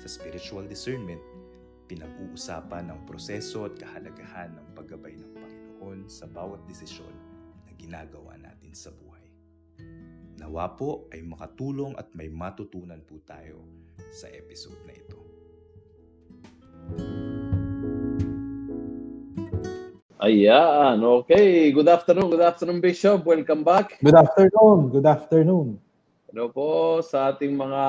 Sa spiritual discernment, pinag-uusapan ang proseso at kahalagahan ng paggabay ng Panginoon sa bawat desisyon na ginagawa natin sa buhay. Nawa po ay makatulong at may matutunan po tayo sa episode na ito. Ayan, okay. Good afternoon, good afternoon Bishop. Welcome back. Good afternoon, good afternoon. Ano po sa ating mga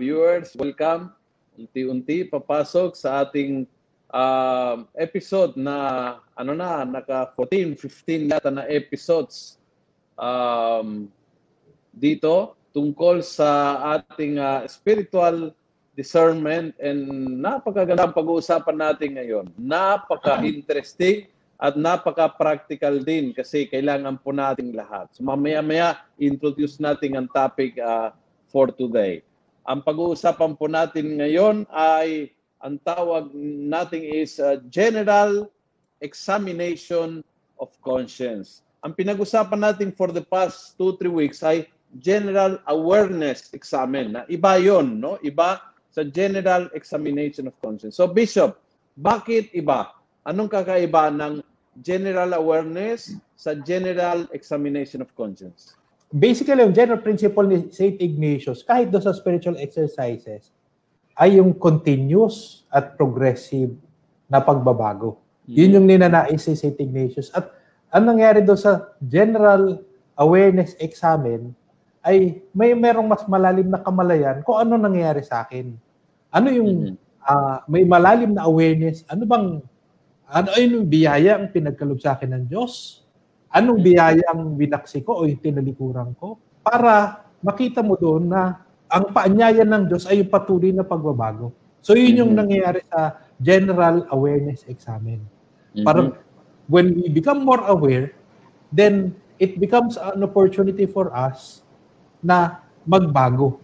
viewers, welcome. Unti-unti papasok sa ating uh, episode na ano na, naka 14, 15 yata na episodes um, dito tungkol sa ating uh, spiritual discernment and napakagandang pag-uusapan natin ngayon. Napaka-interesting at napaka-practical din kasi kailangan po nating lahat. So mamaya-maya introduce natin ang topic uh, for today. Ang pag-uusapan po natin ngayon ay ang tawag natin is uh, General Examination of Conscience. Ang pinag-usapan natin for the past 2-3 weeks ay General Awareness Examen. Na iba 'yon, no? Iba sa General Examination of Conscience. So Bishop, bakit iba? Anong kakaiba ng general awareness sa general examination of conscience? Basically, yung general principle ni St. Ignatius, kahit doon sa spiritual exercises, ay yung continuous at progressive na pagbabago. Mm-hmm. Yun yung ninanais si St. Ignatius. At ang nangyari doon sa general awareness examen ay may merong mas malalim na kamalayan kung ano nangyayari sa akin. Ano yung mm-hmm. uh, may malalim na awareness, ano bang ano yung biyaya ang pinagkalob sa akin ng Diyos? Anong biyaya ang binaksi ko o yung tinalikuran ko? Para makita mo doon na ang paanyaya ng Diyos ay yung patuloy na pagbabago. So yun yung mm-hmm. nangyayari sa general awareness examen. Mm-hmm. Para when we become more aware, then it becomes an opportunity for us na magbago.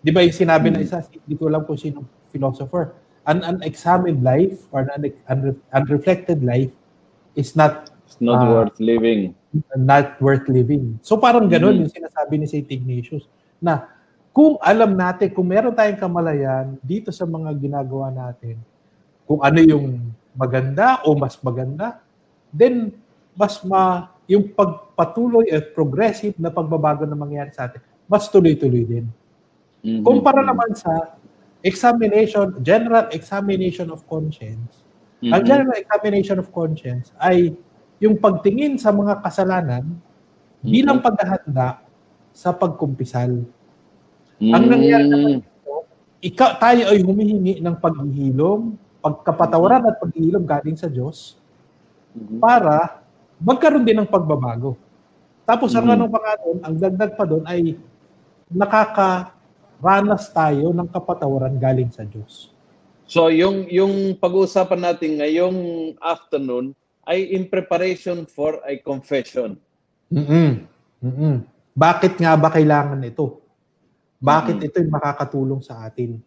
Di ba yung sinabi mm-hmm. na isa, hindi ko alam kung sino philosopher, an unexamined life or an unre- unreflected life is not it's not uh, worth living. Not worth living. So parang ganun mm-hmm. yung sinasabi ni St. Ignatius na kung alam natin, kung meron tayong kamalayan dito sa mga ginagawa natin, kung ano yung maganda o mas maganda, then mas ma yung pagpatuloy at progressive na pagbabago na mangyayari sa atin, mas tuloy-tuloy din. Mm-hmm. Kumpara naman sa examination, general examination of conscience, mm-hmm. ang general examination of conscience ay yung pagtingin sa mga kasalanan mm-hmm. bilang paghahanda sa pagkumpisal. Mm-hmm. Ang nangyari naman ito, ikaw, tayo ay humihingi ng paghihilom, pagkapatawaran at paghihilom galing sa Diyos mm-hmm. para magkaroon din ng pagbabago. Tapos mm-hmm. ang ano pa nga doon, ang dagdag pa doon ay nakaka ranas tayo ng kapatawaran galing sa Diyos. So yung yung pag-uusapan natin ngayong afternoon ay in preparation for a confession. Mm-mm. Mm-mm. Bakit nga ba kailangan ito? Bakit mm-hmm. ito yung makakatulong sa atin?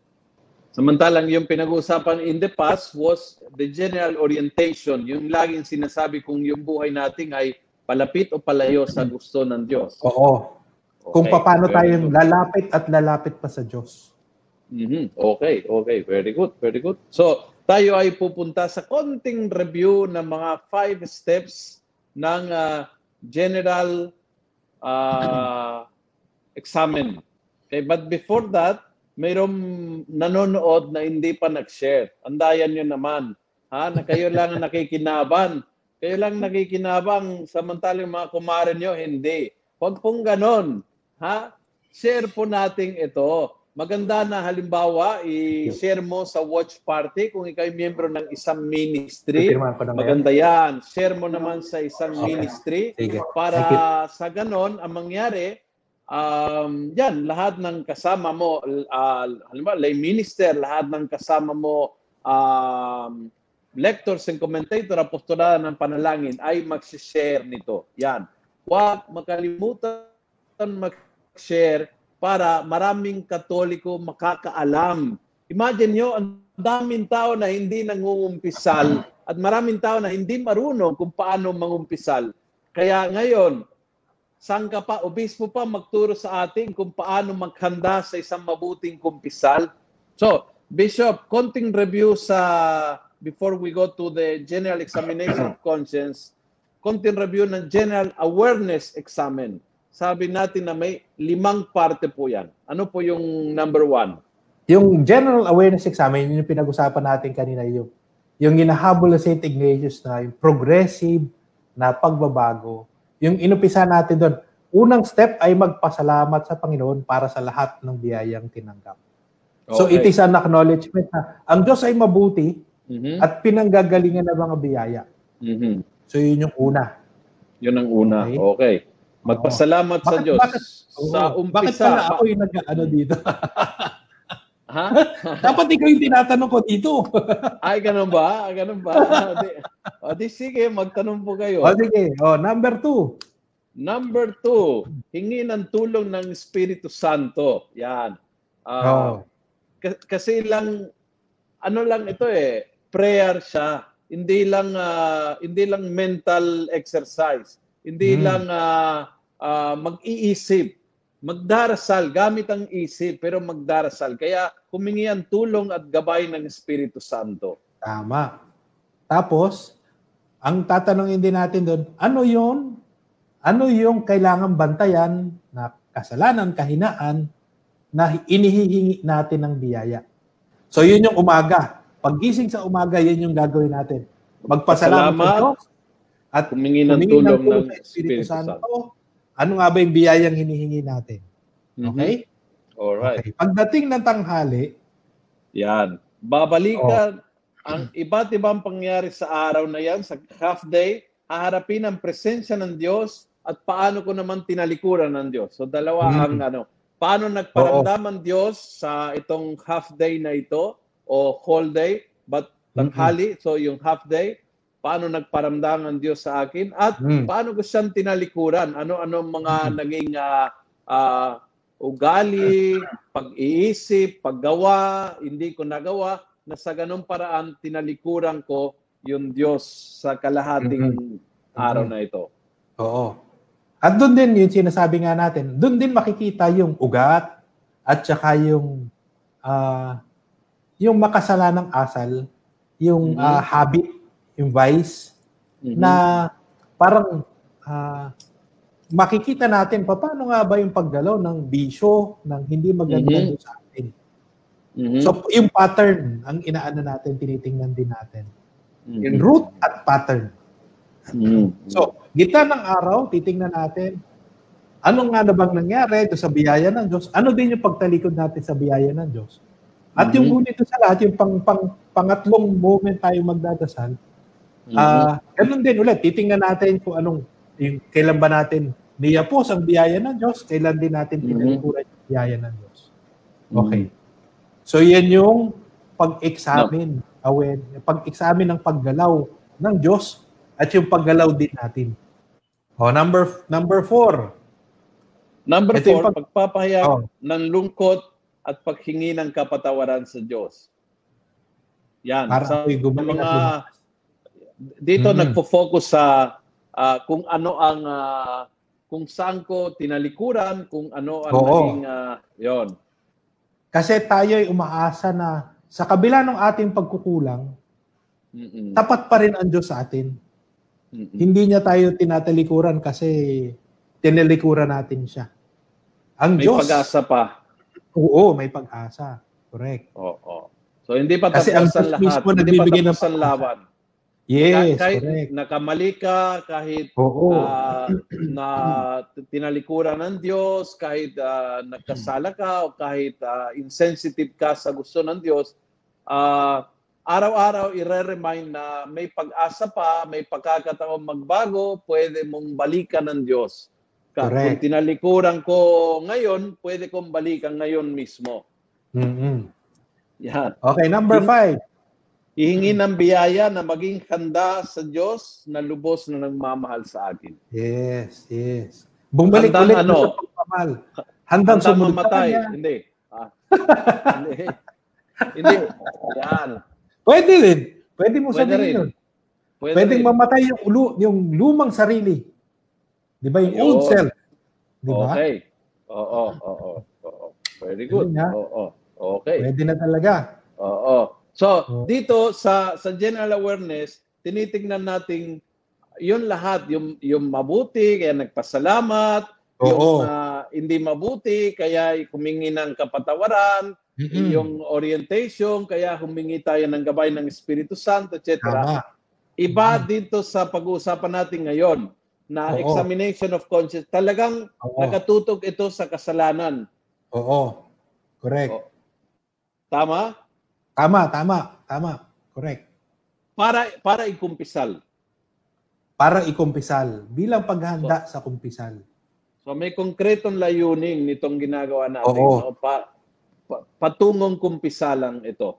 Samantalang yung pinag-uusapan in the past was the general orientation, yung laging sinasabi kung yung buhay natin ay palapit o palayo sa gusto ng Diyos. Oo. Okay. Kung paano tayo lalapit at lalapit pa sa Diyos. Mm-hmm. Okay, okay. Very good, very good. So, tayo ay pupunta sa konting review ng mga five steps ng uh, general uh, examen. Okay, but before that, mayroong nanonood na hindi pa nag-share. Andayan nyo naman. Ha? Na kayo lang nakikinaban. Kayo lang nakikinabang samantalang mga kumare nyo, hindi. Huwag pong ganon. Ha? Share po natin ito. Maganda na halimbawa, i-share mo sa watch party kung ikaw ay miyembro ng isang ministry. Maganda yan. Share mo naman sa isang okay. ministry Sige. para sa ganon, ang mangyari, um, yan, lahat ng kasama mo, uh, halimbawa, lay minister, lahat ng kasama mo, um, lectors and commentator, apostolada ng panalangin ay mag-share nito. Yan. Huwag makalimutan mag-share para maraming katoliko makakaalam. Imagine nyo, ang daming tao na hindi nangungumpisal at maraming tao na hindi marunong kung paano mangumpisal. Kaya ngayon, saan ka pa, obispo pa magturo sa atin kung paano maghanda sa isang mabuting kumpisal? So, Bishop, konting review sa before we go to the general examination of conscience, konting review ng general awareness examen sabi natin na may limang parte po yan. Ano po yung number one? Yung general awareness exam, yun yung pinag-usapan natin kanina, yung, yung inahabol na St. Ignatius na yung progressive na pagbabago. Yung inupisa natin doon, unang step ay magpasalamat sa Panginoon para sa lahat ng biyayang tinanggap. Okay. So it is an acknowledgement na ang Diyos ay mabuti mm-hmm. at pinanggagalingan ng mga biyaya. Mm-hmm. So yun yung una. Yun ang una. Okay. okay. Magpasalamat sa Diyos. Bakit, sa umpisa. Bakit pala ako yung nag-ano dito? ha? Dapat ikaw yung tinatanong ko dito. Ay, ganun ba? Ganun ba? o, di, sige, magtanong po kayo. O, sige. O, number two. Number two, hingi ng tulong ng Espiritu Santo. Yan. Uh, oh. kasi lang, ano lang ito eh, prayer siya. Hindi lang, uh, hindi lang mental exercise hindi hmm. lang uh, uh, mag-iisip, magdarasal, gamit ang isip, pero magdarasal. Kaya humingi ang tulong at gabay ng Espiritu Santo. Tama. Tapos, ang tatanungin din natin doon, ano yon? Ano yung kailangan bantayan na kasalanan, kahinaan na inihihingi natin ng biyaya? So, yun yung umaga. Paggising sa umaga, yun yung gagawin natin. Magpasalamat sa Diyos, at humingi ng tulong, ng, tulong ng Espiritu Santo. Santo. Ano nga ba yung biyayang hinihingi natin? Mhm. Okay? Mm-hmm. Alright. Okay. Pagdating ng tanghali, yan. Babalikan oh. ang iba't ibang pangyari sa araw na yan, sa half day, haharapin ang presensya ng Diyos at paano ko naman tinalikuran ng Diyos. So dalawa mm-hmm. ang ano, paano nagparamdam ang Diyos sa itong half day na ito o whole day, but tanghali, mm-hmm. so yung half day, paano nagparamdam ang Diyos sa akin at mm. paano ko siyang tinalikuran. Ano-ano mga mm. naging uh, uh, ugali, pag-iisip, paggawa, hindi ko nagawa, na sa ganung paraan tinalikuran ko yung Diyos sa kalahating mm-hmm. araw na ito. Oo. At doon din yung sinasabi nga natin, doon din makikita yung ugat at saka yung uh, yung makasalanang asal, yung mm-hmm. uh, habit yung vice, mm-hmm. na parang uh, makikita natin pa paano nga ba yung paggalaw ng bisyo ng hindi maganda mm-hmm. sa atin. Mm-hmm. So yung pattern ang inaano natin, tinitingnan din natin. Mm-hmm. Yung root at pattern. Mm-hmm. So, gitna ng araw, titingnan natin anong nga na bang nangyari do sa biyaya ng Diyos? Ano din yung pagtalikod natin sa biyaya ng Diyos? At mm-hmm. yung huli sa lahat, yung pang, pang, pangatlong moment tayo magdadasal, Mm-hmm. Uh, ganun din ulit, titingnan natin kung anong, yung, kailan ba natin niyapos ang biyaya ng Diyos, kailan din natin mm-hmm. tinalikuran yung biyaya ng Diyos. Okay. Mm-hmm. So yan yung pag-examine, no. aware, pag-examine ng paggalaw ng Diyos at yung paggalaw din natin. Oh, number number four. Number Ito four, pag- pagpapahayag oh. ng lungkot at paghingi ng kapatawaran sa Diyos. Yan. Para sa mga dito mm-hmm. nagfo-focus sa uh, kung ano ang uh, kung saan ko tinalikuran, kung ano ang Oo. naging uh, 'yon. Kasi tayo ay umaasa na sa kabila ng ating pagkukulang, Mm-mm. tapat pa rin ang Diyos sa atin. Mm-mm. Hindi niya tayo tinatalikuran kasi tinalikuran natin siya. Ang may Diyos, pag-asa pa. Oo, may pag-asa. Correct. Oo. So hindi pa tapos ang lahat. Mismo hindi pa tapos ang laban. Yes, kahit correct. nakamali ka, kahit Oo. uh, na tinalikuran ng Diyos, kahit uh, nagkasala ka, o kahit uh, insensitive ka sa gusto ng Diyos, uh, araw-araw i-remind na may pag-asa pa, may pagkakataon magbago, pwede mong balikan ng Diyos. ka. Kung Correct. tinalikuran ko ngayon, pwede kong balikan ngayon mismo. Mm-mm. Yan. Okay, number five. Hihingi ng biyaya na maging handa sa Diyos na lubos na nagmamahal sa akin. Yes, yes. Bumalik Handang ulit ano? sa pagmamahal. Handang Handang sumunod mamatay. kanya. Hindi. Ah. hindi. Hindi. Yan. Pwede rin. Pwede mo Pwede sabihin rin. yun. Pwede Pwedeng rin. mamatay yung, ulu, yung lumang sarili. Di ba? Yung Ayun. old self. Di ba? Okay. Oo, oo, oo. Very good. Ha? Oo, okay. Pwede na talaga. Oo. So, Oo. dito sa sa general awareness, tinitingnan nating yun lahat, yung yung mabuti kaya nagpasalamat, yung Oo. ah, hindi mabuti kaya humingi ng kapatawaran, Mm-mm. yung orientation kaya humingi tayo ng gabay ng Espiritu Santo, etc. Tama. Iba dito sa pag-uusapan natin ngayon na Oo. examination of conscience. Talagang Oo. nakatutok ito sa kasalanan. Oo. Correct. Oo. Tama? Tama, tama, tama. Correct. Para para ikumpisal. Para ikumpisal. Bilang paghanda sa kumpisal. So may konkretong layunin nitong ginagawa natin. Oo. No? Pa, pa- patungong kumpisalang ito.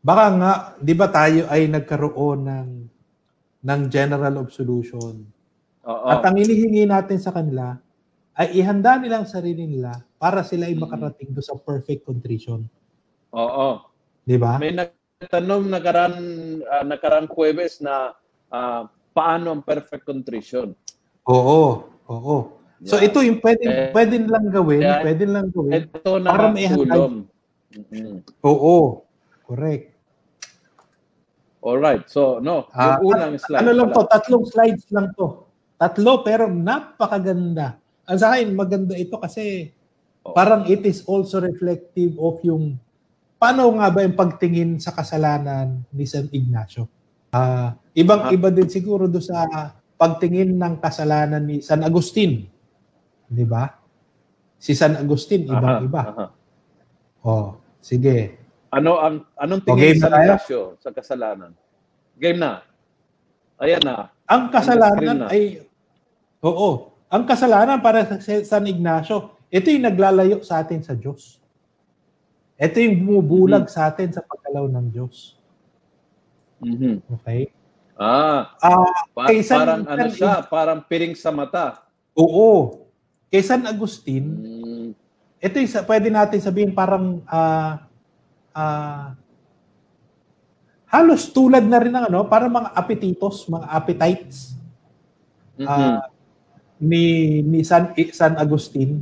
Baka nga, di ba tayo ay nagkaroon ng ng general absolution. Oo. At ang inihingi natin sa kanila ay ihanda nilang sarili nila para sila ay makarating do sa perfect contrition. Oo. Di ba? May nagtanong nakaraan uh, nakaraan Huwebes na ah, paano ang perfect contrition. Oo. Oo. So Yeah. ito yung pwede, Eh, pwede nilang gawin, kaya- pwede nilang gawin. Ito na Para may tulong. Mhm. Oo. Correct. Alright. So, no. Ah, yung unang slide. ano lang pala. to, tatlong slides lang to. Tatlo pero napakaganda. Ang sa akin, maganda ito kasi Oo. parang it is also reflective of yung paano nga ba yung pagtingin sa kasalanan ni San Ignacio. Ah, ibang Ah. iba din siguro do sa pagtingin ng kasalanan ni San Agustin. 'Di ba? Si San Agustin Aha, ibang iba. aha. Oh, sige. Ano ang anong O, tingin sa tayo? Ignacio sa kasalanan? Game na. Ayan na. Ang kasalanan na. ay Oo, ang kasalanan para sa San Ignacio, ito yung naglalayo sa atin sa Diyos. Ito yung bumubulag Mm-hmm. sa atin sa pagkalaw ng Diyos. Mhm. Okay? Ah, Ah, pa- Kay San- parang ano siya, parang piring sa mata. oo. Kay San Agustin, Mm, ito yung pwede natin sabihin parang ah ah, halos tulad na rin ng ano, parang mga appetitos, mga appetites mhm. ah, ni ni San San Agustin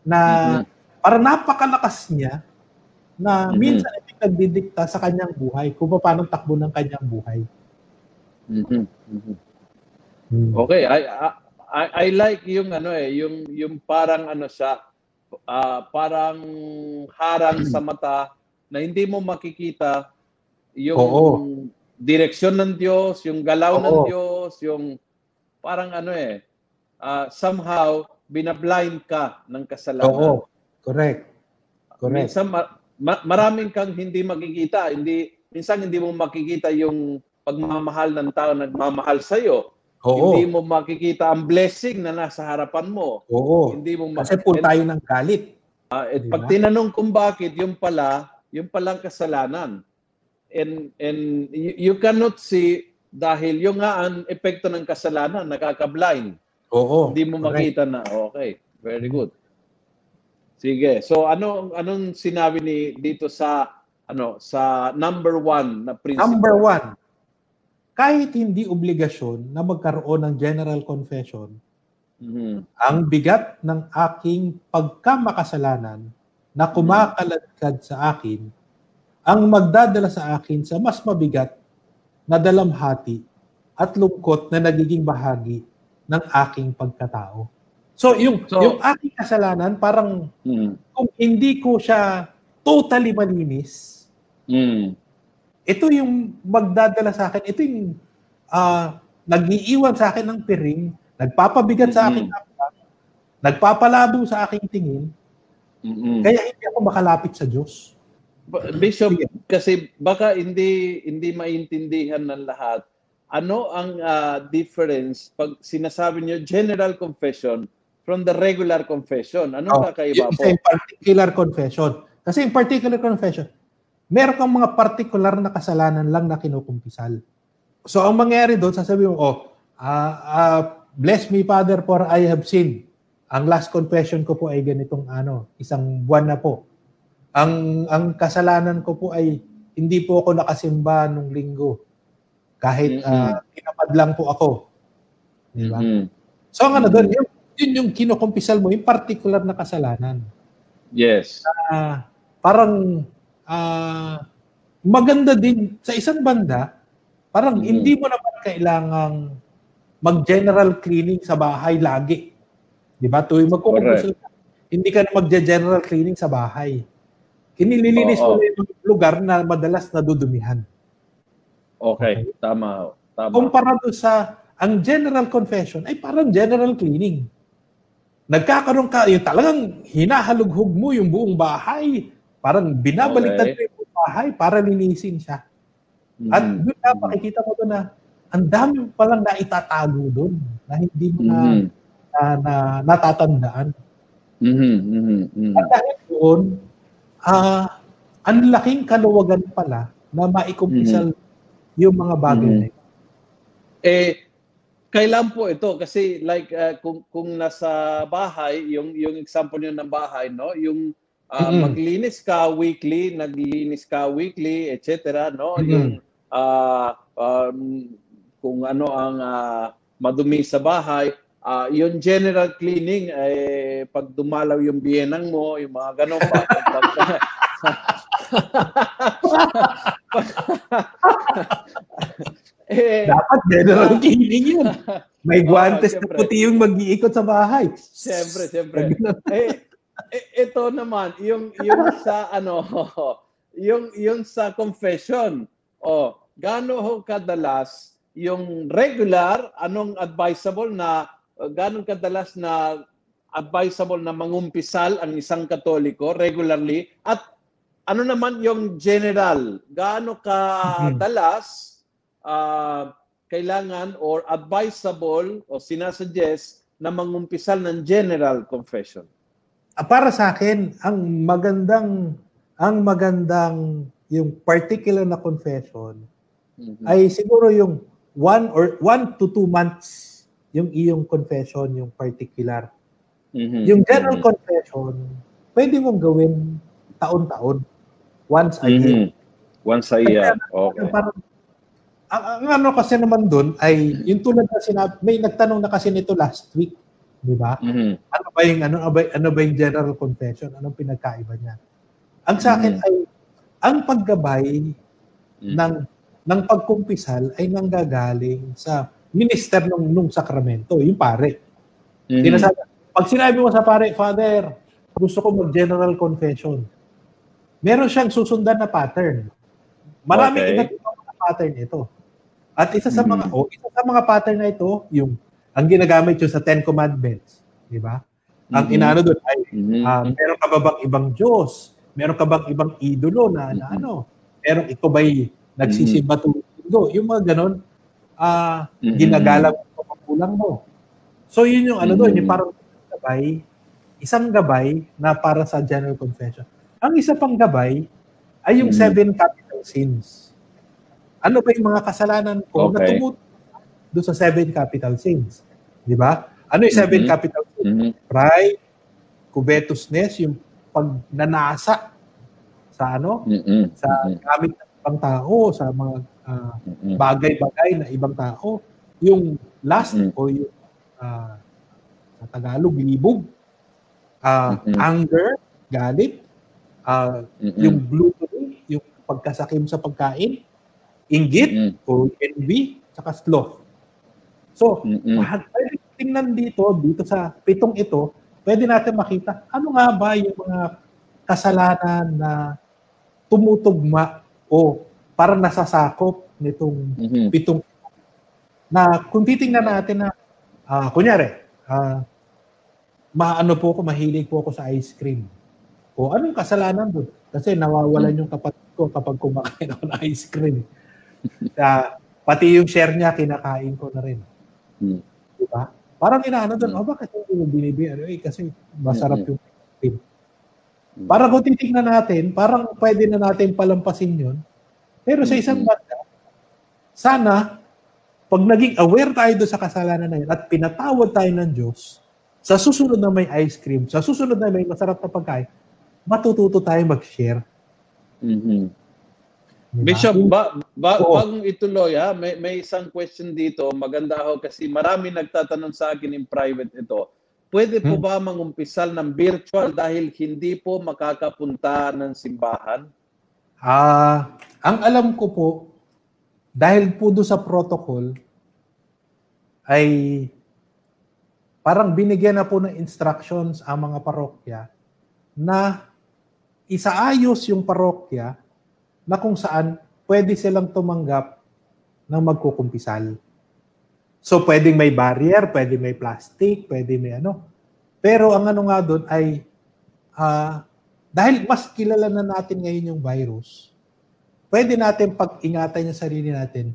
na Mhm. parang napakalakas niya na minsan ito nagdidikta sa kanyang buhay kung paano takbo ng kanyang buhay. Mhm. Mhm. Hmm. Okay, I, I I like yung ano eh, yung yung parang ano siya, ah, parang harang sa mata na hindi mo makikita yung Oo. direksyon ng Diyos, yung galaw ng Oo. Diyos, yung parang ano eh, ah, somehow binablind ka ng kasalanan. Oo. Correct. Correct. Minsan ma- ma- maraming kang hindi makikita, hindi minsan hindi mo makikita yung pagmamahal ng tao na nagmamahal sa iyo. Oo. Hindi mo makikita ang blessing na nasa harapan mo. Oo. Hindi mo ma- Kasi full tayo ng galit. Ah, at Diba? pag tinanong kung bakit, yung pala, yung palang kasalanan. And and you, you cannot see dahil yung nga ang epekto ng kasalanan nakaka-blind. Oo. Hindi mo makita na okay, very good. Sige. So ano anong sinabi ni dito sa ano sa number one na principle? Number one, kahit hindi obligasyon na magkaroon ng general confession, Mhm. ang bigat ng aking pagkamakasalanan na kumakaladkad sa akin ang magdadala sa akin sa mas mabigat na dalamhati at lungkot na nagiging bahagi ng aking pagkatao. So yung So- yung aking kasalanan parang Mhm. kung hindi ko siya totally malinis, Mhm. ito yung magdadala sa akin, ito yung ah, nag-iiwan sa akin ng piring, nagpapabigat sa aking Mhm. kapwa, nagpapalabo sa aking tingin, Mhm. kaya hindi ako makalapit sa Diyos. Bishop, kasi baka hindi hindi maintindihan ng lahat. Ano ang ah, difference pag sinasabi niyo general confession from the regular confession? Anong Oh, kakaiba yung po? yung particular confession. Kasi yung particular confession, meron kang mga particular na kasalanan lang na kinukumpisal. So ang mangyayari doon, sasabihin mo, oh, ah, ah, bless me Father for I have sinned. Ang last confession ko po ay ganitong ano, isang buwan na po. Ang ang kasalanan ko po ay hindi po ako nakasimba nung linggo. Kahit ah, tinapad lang po ako. Di ba? Mhm. So ang ano doon, yun, yun yung kinukumpisal mo, yung particular na kasalanan. Yes. Ah, parang ah, maganda din sa isang banda, parang Mhm. hindi mo naman kailangang mag-general cleaning sa bahay lagi. Di ba? Tuwing magkukumpisal ka, hindi ka na mag-general cleaning sa bahay. Kinililinis mo yung lugar na madalas nadudumihan. Okay. Tama. Tama. Kumpara doon sa ang general confession ay parang general cleaning. Nagkakaroon ka, yung talagang hinahalughog mo yung buong bahay. Parang binabaliktad Okay. mo yung buong bahay para linisin siya. At Mhm. doon na makikita mo doon na ang dami palang naitatago doon na hindi mo na, Mhm. na, na natatandaan. Mhm. Mhm. Mhm. At dahil doon, ah, ang laking kaluwagan pala na maikumpisal yung mga bagay Mhm. na ito. Eh, kailan po ito? Kasi like uh, kung kung nasa bahay, yung yung example niyo ng bahay, no? Yung uh, Mm-mm. maglinis ka weekly, naglilinis ka weekly, etc., no? Mm-mm. Yung uh, um, kung ano ang uh, madumi sa bahay, uh, yung general cleaning eh pag dumalaw yung biyenang mo, yung mga ganon pa. eh, Dapat general cleaning yun. May guantes na syempre. puti yung mag-iikot sa bahay. Siyempre, siyempre. Eh, eh, ito naman, yung yung sa ano, yung yung sa confession. Oh, gaano ho kadalas yung regular, anong advisable na gaano kadalas na advisable na mangumpisal ang isang Katoliko regularly at ano naman yung general, gaano kadalas ah, kailangan or advisable o sinasuggest na mangumpisal ng general confession. Ah, Para sa akin, ang magandang ang magandang yung particular na confession Mhm. ay siguro yung one or one to two months yung iyong confession, yung particular. Mhm. Yung general Mhm. confession, pwede mong gawin taon-taon. Once a year. Mhm. Once a year. Okay. Parang, ang, ang ano kasi naman doon ay yung tulad na sinabi, may nagtanong na kasi nito last week, di ba? Mhm. Ano ba yung ano, ano ba, ano ba yung general confession? Anong pinagkaiba niya? Ang sa akin Mm. ay ang paggabay Mhm. ng ng pagkumpisal ay nanggagaling sa minister nung nung sakramento, yung pare. Mhm. Sinasabi, pag sinabi mo sa pare, Father, gusto ko mag-general confession. Meron siyang susundan na pattern. Maraming Okay. iba't pattern ito. At isa sa mga oh, isa sa mga pattern na ito, yung ang ginagamit yung sa Ten Commandments, di ba? Ang Mhm. inaano doon ay Mhm. ah, meron ka ba bang ibang Diyos? Meron ka bang ibang idolo na, na Mhm. ano? Meron ito ba'y nagsisimba tuwing linggo? Yung mga ganon, ah, Mhm. ginagalang mo sa magulang mo. So yun yung ano doon, Mhm. yung parang gabay, isang gabay na para sa general confession. Ang isa pang gabay ay yung Mhm. seven capital sins. Ano ba yung mga kasalanan ko na Okay. tumututok doon sa seven capital sins? Di ba? Ano yung seven Mhm. capital sins? Mhm. Pride, covetousness, yung pagnanasa sa ano, Mhm. sa Mhm. gamit ng ibang tao, sa mga Mhm. bagay-bagay na ibang tao. Yung lust Mhm. o yung ah, sa Tagalog, libog, ah, Mhm. anger, galit, ah, Mhm. yung gluttony, yung pagkasakim sa pagkain, inggit Mhm. o envy, saka sloth. So, Mhm. lahat pwede tingnan dito, dito sa pitong ito, pwede natin makita ano nga ba yung mga kasalanan na tumutugma o parang nasasakop nitong Mhm. pitong na kung titingnan natin na ah kunyari ah maano po ako mahilig po ako sa ice cream o anong kasalanan doon kasi nawawalan yung kapatid ko kapag kumakain ako ng ice cream Ah, pati yung share niya kinakain ko na rin Hmm. di ba Parang inaano doon, Mm. oh, bakit hindi mo binibigyan? Eh, kasi masarap Mm-mm. yung cream. Mm. Parang kung titignan natin, parang pwede na natin palampasin yun. Pero sa isang Mm-mm. banda, sana, pag naging aware tayo doon sa kasalanan na yun at pinatawad tayo ng Diyos, sa susunod na may ice cream, sa susunod na may masarap na pagkain, matututo tayo mag-share. Mhm. Diba? Bishop, ba, ba, bagong ituloy ha, may, may isang question dito, maganda ho kasi marami nagtatanong sa akin in private ito. Pwede po Hmm. ba mangumpisal ng virtual dahil hindi po makakapunta ng simbahan? Ah, ang alam ko po, dahil po doon sa protocol, ay parang binigyan na po ng instructions ang mga parokya na isaayos yung parokya na kung saan pwede silang tumanggap ng magkukumpisal. So pwedeng may barrier, pwede may plastic, pwede may ano. Pero ang ano nga doon ay ah, dahil mas kilala na natin ngayon yung virus, pwede natin pag-ingatan yung sarili natin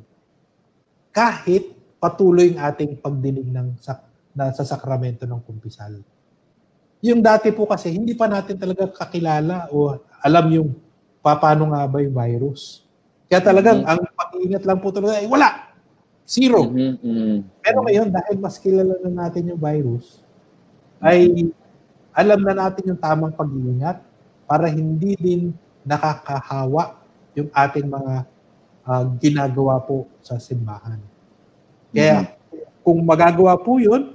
kahit patuloy ang ating pagdinig ng sak na sa sakramento ng kumpisal. Yung dati po kasi hindi pa natin talaga kakilala o alam yung pa- paano nga ba yung virus. Kaya talagang Mhm. ang pag-iingat lang po talaga ay wala. Zero. Mhm, mhm. Pero ngayon, dahil mas kilala na natin yung virus, ay alam na natin yung tamang pag-iingat para hindi din nakakahawa yung ating mga ah, ginagawa po sa simbahan. Kaya kung magagawa po yun,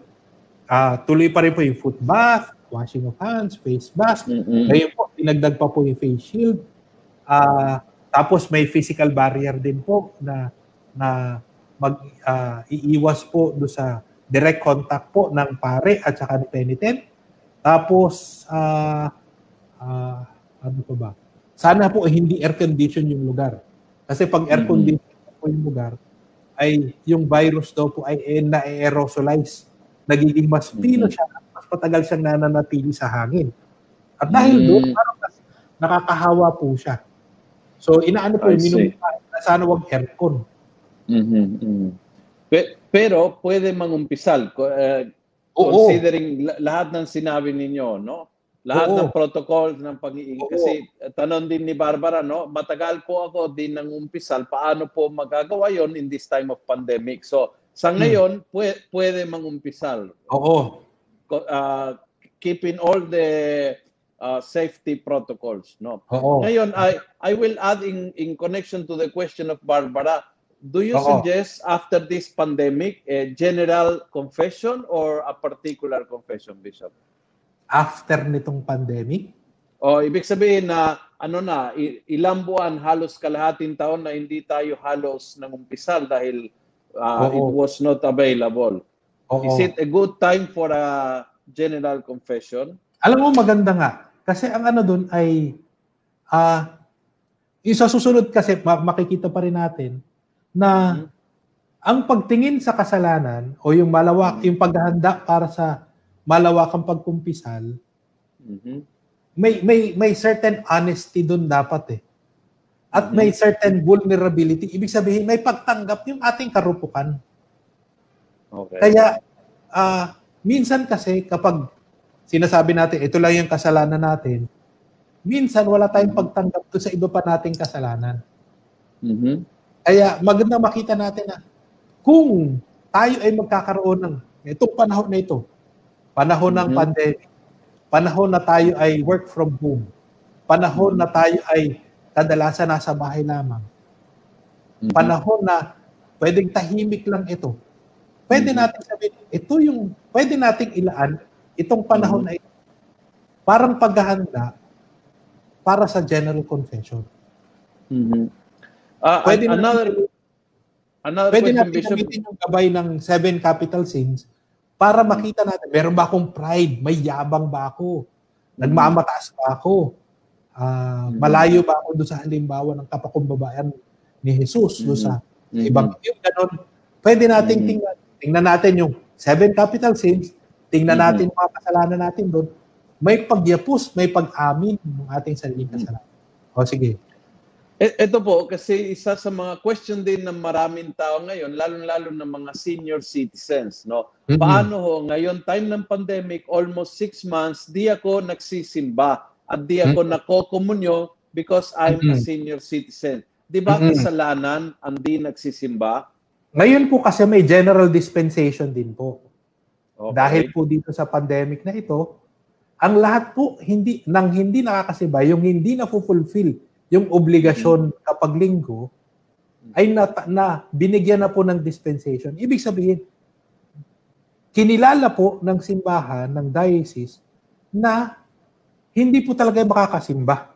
ah, tuloy pa rin po yung foot bath, washing of hands, face mask, Mhm. ngayon po, dinagdag pa po yung face shield. Ah, tapos may physical barrier din po na na mag ah, iiwas po do sa direct contact po ng pare at saka ng penitent. Tapos ah ah, ano pa ba? Sana po hindi air condition yung lugar. Kasi pag air condition po yung lugar ay yung virus daw po ay eh, na-aerosolize. Nagiging mas pino siya at mas matagal siyang nananatili sa hangin. At dahil Mm. doon, parang nakakahawa po siya. So, inaano po, minum sana wag aircon. Mhm, mhm. Pe- Pero pwede mangumpisal ko- eh, Oo. considering la- lahat ng sinabi ninyo, no? Lahat Oo. ng protocol ng pag-iing kasi eh, tanong din ni Barbara, no? Matagal po ako din ng umpisal, paano po magagawa 'yon in this time of pandemic? So, sa Hmm. ngayon pwede, pwede mangumpisal. Oo. Uh, keeping all the uh, safety protocols, no? Oo. Ngayon, I, I will add in, in connection to the question of Barbara, do you Oo. suggest after this pandemic a general confession or a particular confession, Bishop? After nitong pandemic, O ibig sabihin na ano na, ilang buwan, halos kalahating taon na hindi tayo halos nang umpisal dahil uh, it Oo. was not available. oo. Is it a good time for a general confession? Alam mo, maganda nga. Kasi ang ano doon ay, ah, yung sa susunod kasi, ma- makikita pa rin natin na Mhm. ang pagtingin sa kasalanan o yung malawak, yung paghahanda para sa malawakang pagkumpisal, Mhm. may may may certain honesty doon dapat eh. At Mhm. may certain vulnerability. Ibig sabihin, may pagtanggap yung ating karupukan. Okay. Kaya, ah, minsan kasi kapag sinasabi natin, ito lang yung kasalanan natin, minsan wala tayong Mhm. pagtanggap doon sa iba pa nating kasalanan. Mhm. Kaya maganda makita natin na kung tayo ay magkakaroon ng itong panahon na ito, panahon ng Mhm. pandemic, panahon na tayo ay work from home, panahon Mhm. na tayo ay kadalasan nasa bahay lamang, Mhm. panahon na pwedeng tahimik lang ito. Pwede Mhm. natin sabihin, ito yung, pwede nating ilaan itong panahon Mhm. na ito. Parang paghahanda para sa general confession. Mhm. Ah, Pwede an- another natin, another pwede natin Bishop. gamitin yung gabay ng seven capital sins para makita natin, meron ba akong pride? May yabang ba ako? Nagmamataas ba ako? Mhm. Malayo ba ako doon sa halimbawa ng kapakumbabaan ni Jesus doon sa Mhm. ibang yung ganun. Pwede nating Mhm. tingnan, tingnan natin yung seven capital sins, tingnan natin yung mga kasalanan natin doon. May pagyapos, may pag-amin ng ating sariling kasalanan. O sige. E- Ito po, kasi isa sa mga question din ng maraming tao ngayon, lalo-lalo ng mga senior citizens, no? Mhm. Paano ho, ngayon, time ng pandemic, almost six months, di ako nagsisimba at di ako Mhm. nakokomunyo because I'm a Mhm. senior citizen. Di ba Mhm. kasalanan ang di nagsisimba? Ngayon po kasi may general dispensation din po. Okay. Dahil po dito sa pandemic na ito, ang lahat po hindi nang hindi nakakasiba, yung hindi na fulfill yung obligasyon kapag linggo ay na, na binigyan na po ng dispensation. Ibig sabihin, kinilala po ng simbahan, ng diocese, na hindi po talaga makakasimba.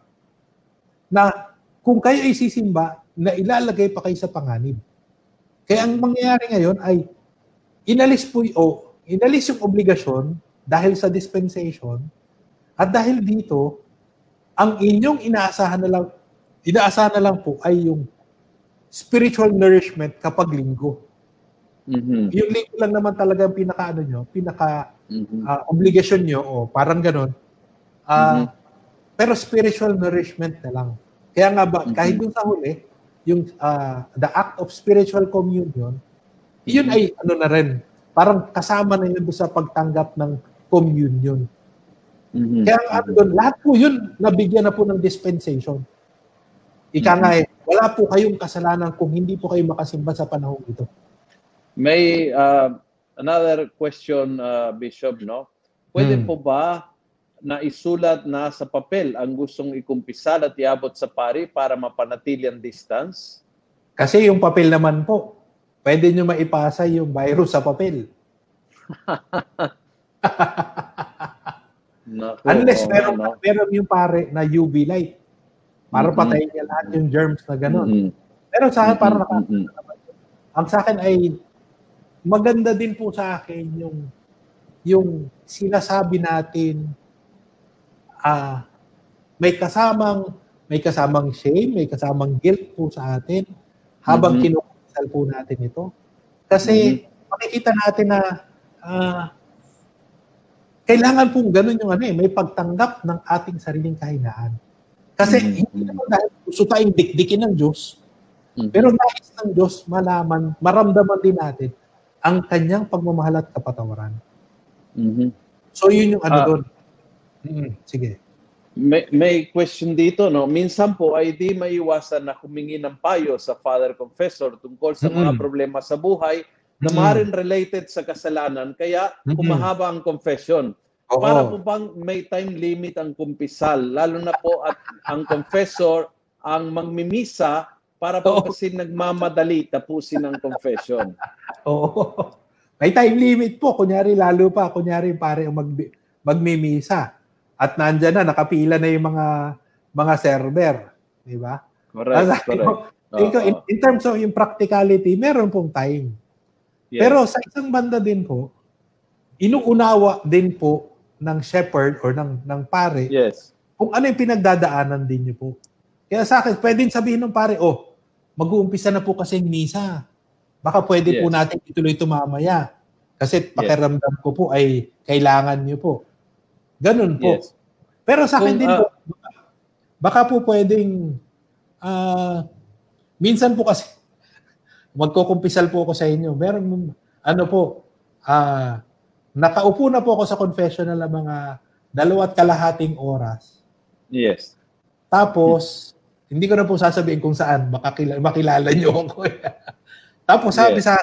Na kung kayo ay sisimba, na ilalagay pa kayo sa panganib. Kaya ang mangyayari ngayon ay inalis po o inalis yung obligasyon dahil sa dispensation at dahil dito ang inyong inaasahan na lang inaasahan na lang po ay yung spiritual nourishment kapag linggo. Mhm. Yung linggo lang naman talaga ang pinaka ano nyo, pinaka Mhm. ah, obligation nyo o parang ganun. Ah, Mhm. Pero spiritual nourishment na lang. Kaya nga ba, Mhm. kahit dun sa huli, yung ah, the act of spiritual communion, yun Mhm. ay ano na rin, parang kasama na yun sa pagtanggap ng communion. Mhm. Kaya ano doon, lahat po yun nabigyan na po ng dispensation. Ika nga eh, wala po kayong kasalanan kung hindi po kayo makasimba sa panahon ito. May uh, another question, uh, Bishop, no? Pwede Hmm. po ba na isulat na sa papel ang gustong ikumpisal at iabot sa pari para mapanatili ang distance? Kasi yung papel naman po, pwede nyo maipasa yung virus sa papel. Naku, Unless meron, no? meron yung pare na UV light. Para Mhm. patayin niya lahat yung germs na gano'n. Mhm. Pero sa akin, parang naka, Mhm. ang sa akin ay maganda din po sa akin yung yung sinasabi natin ah may kasamang may kasamang shame, may kasamang guilt po sa atin habang Mhm. Kinukusal po natin ito. Kasi makikita natin na ah, kailangan pong ganun yung ano eh, may pagtanggap ng ating sariling kahinaan. Kasi Mhm. hindi naman dahil gusto tayong dikdikin ng Diyos, Mhm. pero nais ng Diyos malaman, maramdaman din natin ang kanyang pagmamahal at kapatawaran. Mhm. So yun yung ano Ah. doon. Mm, sige. May, may question dito, no? Minsan po ay di maiwasan na humingi ng payo sa Father Confessor tungkol sa mga Mm-mm. problema sa buhay na Mm-mm. maaaring related sa kasalanan, kaya kumahaba ang confession. Oo. Para po bang may time limit ang kumpisal, lalo na po at ang confessor ang magmimisa para po Oo. kasi nagmamadali tapusin ang confession. Oo. May time limit po. Kunyari, lalo pa, kunyari pare ang mag, magmimisa. At nandyan na, nakapila na yung mga mga server. Di ba? Correct, correct. ko, ikaw, in, Oo. in terms of yung practicality, meron pong time. Yes. Pero sa isang banda din po, inuunawa din po ng shepherd or ng, ng pare yes. kung ano yung pinagdadaanan din niyo po. Kaya sa akin, pwedeng sabihin ng pare, oh, mag-uumpisa na po kasi yung misa. Baka pwede po Yes. natin ituloy ito mamaya. Kasi pakiramdam ko po ay kailangan niyo po. Ganun po. Yes. Pero sa akin Kung, din ah, po, baka po pwedeng, ah, minsan po kasi, magkukumpisal po ako sa inyo. Meron, ano po, ah, nakaupo na po ako sa confessional ng mga dalawat kalahating oras. Yes. Tapos, hindi ko na po sasabihin kung saan, baka kila- makilala niyo ako. tapos sabi Yes. sa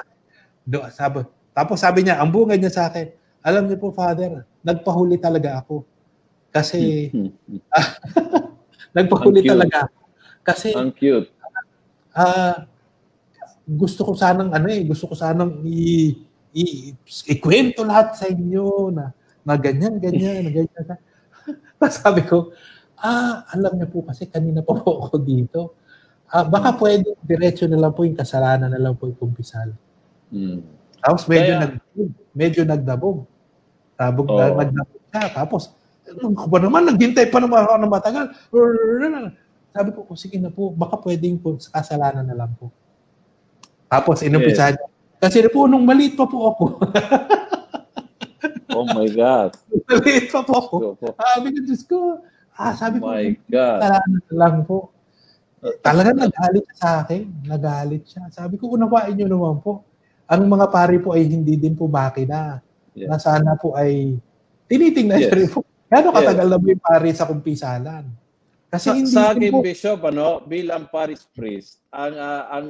do, sabi, tapos sabi niya, ang bungad niya sa akin, alam niyo po, Father, nagpahuli talaga ako. Kasi, nagpahuli Ang cute. talaga. Kasi, Ang cute. ah, gusto ko sanang, ano eh, gusto ko sanang i, i, ikwento lahat sa inyo na, na ganyan, ganyan, na ganyan. Tapos sabi ko, ah, alam niyo po kasi kanina pa po ako dito. Ah, baka pwede diretso na lang po yung kasalanan na lang po yung kumpisal. Mm. Tapos medyo Kaya- nag medyo nagdabog. Sabog Oo. na nagdabog siya. Tapos ano ko ba naman naghintay pa naman ako ng matagal. Sabi ko, oh, sige na po, baka pwedeng po sa kasalanan na lang po. Tapos inumpisahan niya. Kasi po nung maliit pa po ako. Oh my God. maliit pa po ako. Sabi ko, Diyos ko, ah, sabi ko, My God. kasalanan na lang po. Talaga nagalit siya sa akin. Nagalit siya. Sabi ko, unawain nyo naman po. Ang mga pari po ay hindi din po makina. Yeah. Na sana po ay tinitingnan Yes. yes. rin po. Gano'ng Yes. katagal na ba yung pari sa kumpisalan? Kasi Sa, hindi sa akin, po, Bishop, ano, bilang Paris priest, ang, ah, ang,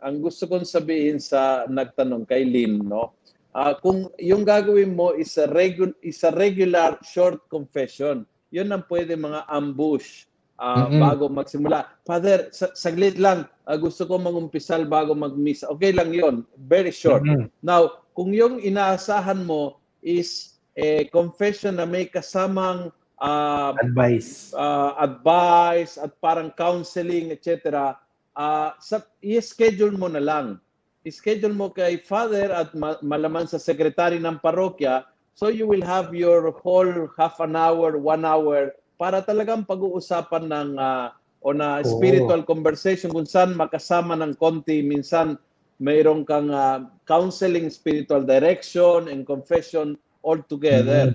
ang gusto kong sabihin sa nagtanong kay Lynn, no, ah, kung yung gagawin mo is a, regu- is a regular short confession, yun ang pwede mga ambush ah, Mhm. bago magsimula. Father, sa- saglit lang, ah, gusto ko mangumpisal bago mag-miss. Okay lang yon very short. Mhm. Now, kung yung inaasahan mo is a confession na may kasamang ah, advice. uh, advice at parang counseling, etc. Uh, sa, i-schedule mo na lang. I-schedule mo kay father at ma- malaman sa secretary ng parokya so you will have your whole half an hour, one hour para talagang pag-uusapan ng uh, o na spiritual conversation kung saan makasama ng konti minsan mayroon kang uh, counseling, spiritual direction, and confession all together.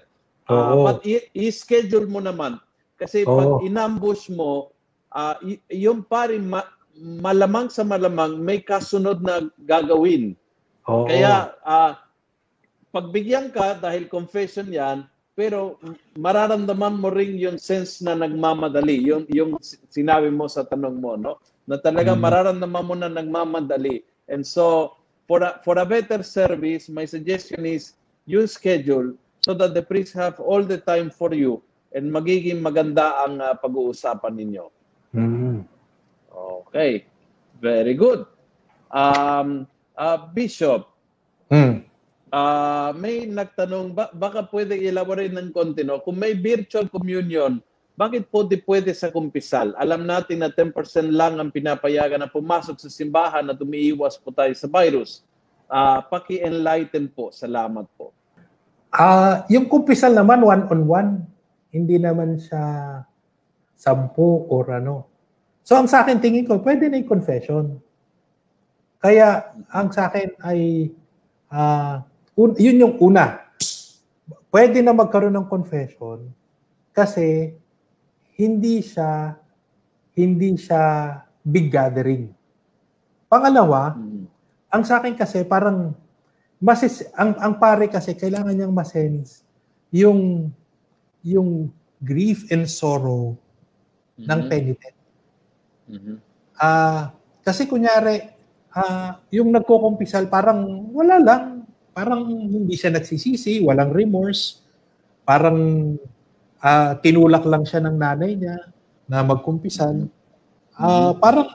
Ah, Oo. but i- i-schedule mo naman. Kasi Oo. pag inambush mo, ah, y- yung pare ma- malamang sa malamang may kasunod na gagawin. Oo. Kaya ah, pagbigyan ka dahil confession 'yan, pero mararamdaman mo ring yung sense na nagmamadali, yung yung sinabi mo sa tanong mo, no? Na talaga Mm. mararamdaman mo na nagmamadali. And so for a, for a better service, my suggestion is you schedule so that the priest have all the time for you and magiging maganda ang ah, pag-uusapan ninyo. Mhm. Okay. Very good. Um, ah, Bishop, Hmm. Ah, may nagtanong, ba, baka pwede elaborate ng konti, no? Kung may virtual communion, bakit po di pwede sa kumpisal? Alam natin na 10% lang ang pinapayagan na pumasok sa simbahan at umiiwas po tayo sa virus. Ah, paki-enlighten po. Salamat po. Ah, yung kumpisal naman one-on-one, hindi naman siya sampu or ano. So ang sa akin tingin ko, pwede na yung confession. Kaya ang sa akin ay ah, un- yun yung una. Pwede na magkaroon ng confession kasi hindi siya hindi siya big gathering. Pangalawa, Mm. ang sa akin kasi parang masis ang ang pare kasi kailangan niyang masense yung yung grief and sorrow ng Mhm. penitent. Mhm. Ah, kasi kunyari ah yung nagkokumpisal parang wala lang, parang hindi siya nagsisisi, walang remorse, parang ah, tinulak lang siya ng nanay niya na magkumpisal. Ah, parang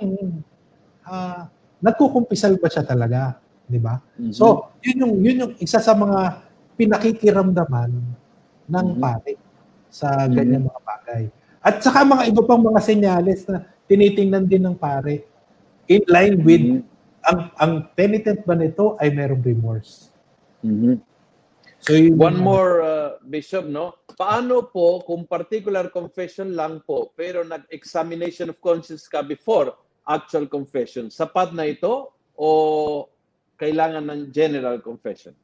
ah, nagkukumpisal ba siya talaga, 'di ba? Mhm. So, yun yung yun yung isa sa mga pinakikiramdaman ng Mhm. pare sa ganyan mga bagay. At saka mga iba pang mga senyales na tinitingnan din ng pare in line with Mhm. ang ang penitent ba nito ay merong remorse. Mhm. So yun One more, uh, Bishop, no? Paano po kung particular confession lang po, pero nag-examination of conscience ka before actual confession? Sapat na ito o kailangan ng general confession?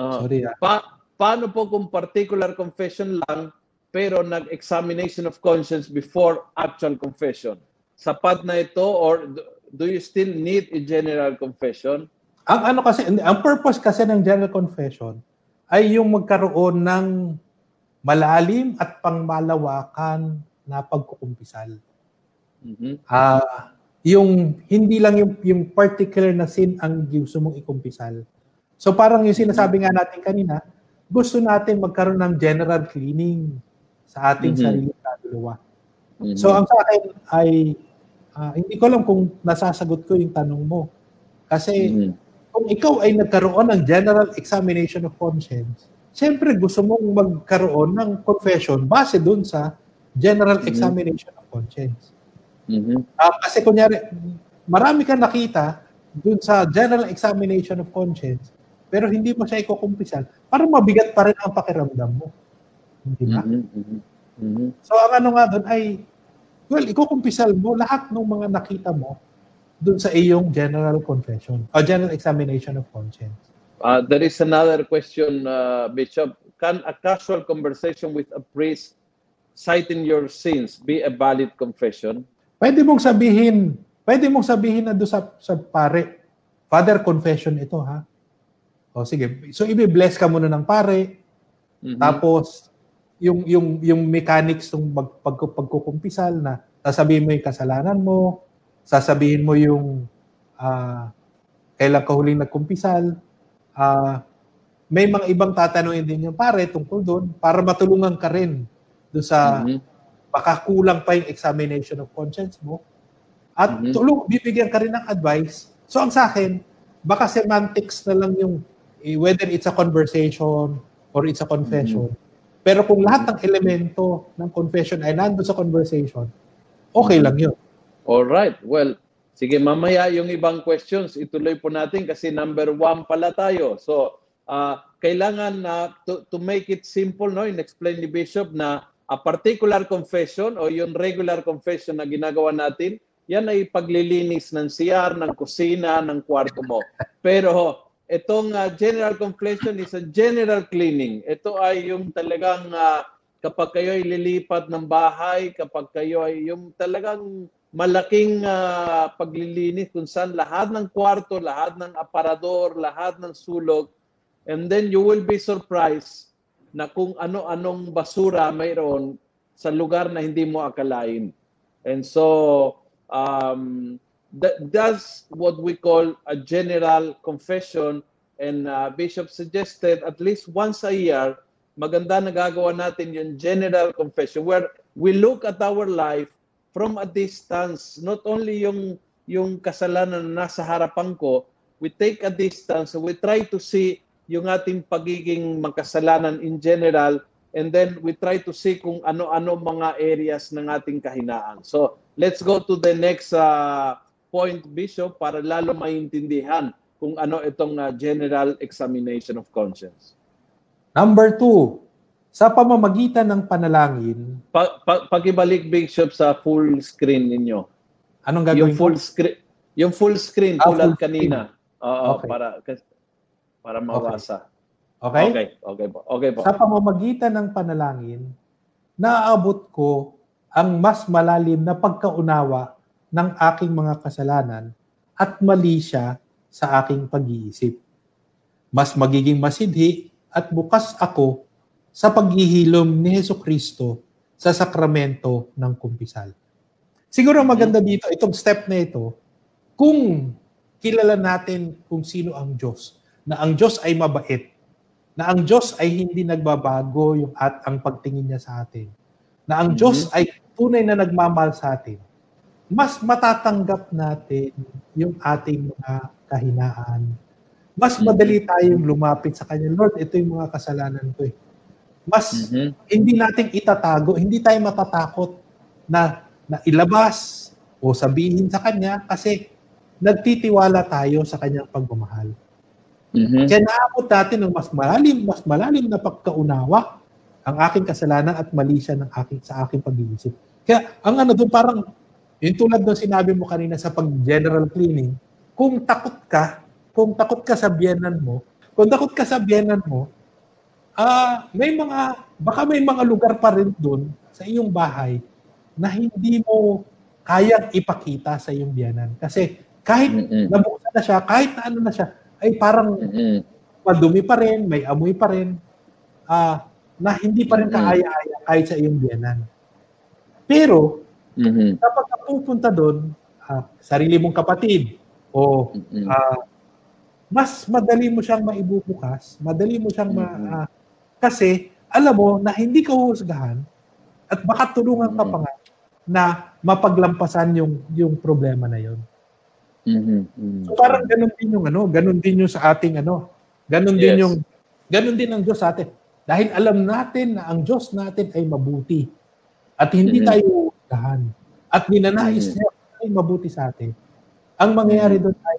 Ah, Sorry ah. pa- paano po kung particular confession lang, pero nag-examination of conscience before actual confession? Sapat na ito or do you still need a general confession? Ang ano kasi ang purpose kasi ng general confession ay yung magkaroon ng malalim at pangmalawakan na pagkukumpisal. Mhm. Ah, yung hindi lang yung yung particular na sin ang gusto mong ikumpisal. So parang yung sinasabi nga natin kanina, gusto natin magkaroon ng general cleaning sa ating Mhm. sariling kaluluwa. Mhm. So ang sa akin ay ah, hindi ko alam kung nasasagot ko yung tanong mo. Kasi Mhm. Kung ikaw ay nagkaroon ng general examination of conscience, siyempre gusto mong magkaroon ng confession base dun sa general Mhm. examination of conscience. Mhm. Ah, kasi kunyari, marami kang nakita dun sa general examination of conscience, pero hindi mo siya ikukumpisal, parang mabigat pa rin ang pakiramdam mo. Hindi ba? Mhm, mhm, mhm. So ang ano nga doon ay, well, ikukumpisal mo lahat ng mga nakita mo dun sa iyong general confession o general examination of conscience. Uh, there is another question, uh, Bishop. Can a casual conversation with a priest citing your sins be a valid confession? Pwede mong sabihin, pwede mong sabihin na do sa, sa pare, Father, confession ito ha. O sige, so i-bless ka muna ng pare, Mhm. tapos yung yung yung mechanics ng pag, pag, pagkukumpisal na sasabihin mo yung kasalanan mo, sasabihin mo yung ah kailan ka huling nagkumpisal, ah may mga ibang tatanungin din yung pare tungkol doon para matulungan ka rin doon sa Mhm. baka kulang pa yung examination of conscience mo. At Mhm. tulong, bibigyan ka rin ng advice. So ang sa akin, baka semantics na lang yung eh, whether it's a conversation or it's a confession. Pero kung lahat ng elemento ng confession ay nandun sa conversation, okay lang yun. All right. Well, sige mamaya yung ibang questions ituloy po natin kasi number one pala tayo. So, ah, kailangan na to, to make it simple, no, in-explain ni Bishop na a particular confession o yung regular confession na ginagawa natin, yan ay paglilinis ng CR, ng kusina, ng kwarto mo. Pero itong ah, general confession is a general cleaning. Ito ay yung talagang ah, kapag kayo ay lilipat ng bahay, kapag kayo ay yung talagang malaking ah, paglilinis kung saan lahat ng kwarto, lahat ng aparador, lahat ng sulog, and then you will be surprised na kung ano-anong basura mayroon sa lugar na hindi mo akalain. And so, um, that, that's what we call a general confession. And uh, Bishop suggested at least once a year, maganda na gagawa natin yung general confession where we look at our life from a distance. Not only yung, yung kasalanan na nasa harapan ko, we take a distance, we try to see yung ating pagiging magkasalanan in general, and then we try to see kung ano-ano mga areas ng ating kahinaan. So, let's go to the next uh, point, Bishop, para lalo maintindihan kung ano itong uh, general examination of conscience. Number two, sa pamamagitan ng panalangin, Pa, pa, pakibalik, Bishop, sa full screen ninyo. anong Yung gagawin full ko? screen, yung full screen Ah, tulad full kanina. Oo, Okay. para para mawasa. Okay? Okay, okay po. Okay po. Sa pamamagitan ng panalangin, naaabot ko ang mas malalim na pagkaunawa ng aking mga kasalanan at mali siya sa aking pag-iisip. Mas magiging masidhi at bukas ako sa paghihilom ni Heso Kristo sa sakramento ng kumpisal. Siguro maganda dito, itong step na ito, kung kilala natin kung sino ang Diyos, na ang Diyos ay mabait, na ang Diyos ay hindi nagbabago yung at ang pagtingin niya sa atin. Na ang Mhm. Diyos ay tunay na nagmamahal sa atin. Mas matatanggap natin yung ating mga kahinaan. Mas madali tayong lumapit sa Kanya. Lord, ito yung mga kasalanan ko eh. Mas Mhm. hindi natin itatago, hindi tayo matatakot na, na ilabas o sabihin sa Kanya kasi nagtitiwala tayo sa Kanyang pagmamahal. Mhm. Kaya naabot natin ng mas malalim, mas malalim na pagkaunawa ang aking kasalanan at mali siya ng aking, sa aking pag-iisip. Kaya ang ano doon parang, yung tulad ng sinabi mo kanina sa pag-general cleaning, kung takot ka, kung takot ka sa biyenan mo, kung takot ka sa biyenan mo, ah may mga, baka may mga lugar pa rin doon sa iyong bahay na hindi mo kayang ipakita sa iyong biyanan. Kasi kahit Mhm. nabuksan na siya, kahit na ano na siya, ay parang Mhm. madumi pa rin, may amoy pa rin, ah, na hindi pa rin kaaya-aya kahit sa iyong biyanan. Pero, kapag ka pupunta doon, ah, sarili mong kapatid, o ah, mas madali mo siyang maibubukas, madali mo siyang ma... Mhm. Kasi, alam mo na hindi ka huhusgahan at baka tulungan ka pa nga na mapaglampasan yung yung problema na yon. Mhm. Mhm. So parang ganun din yung ano, ganun din yung sa ating ano, ganun din Yes. yung ganun din ang Diyos sa atin. Dahil alam natin na ang Diyos natin ay mabuti at hindi Mhm. tayo uutahan at ninanais Mhm. niya ay mabuti sa atin. Ang mangyayari Mhm. doon ay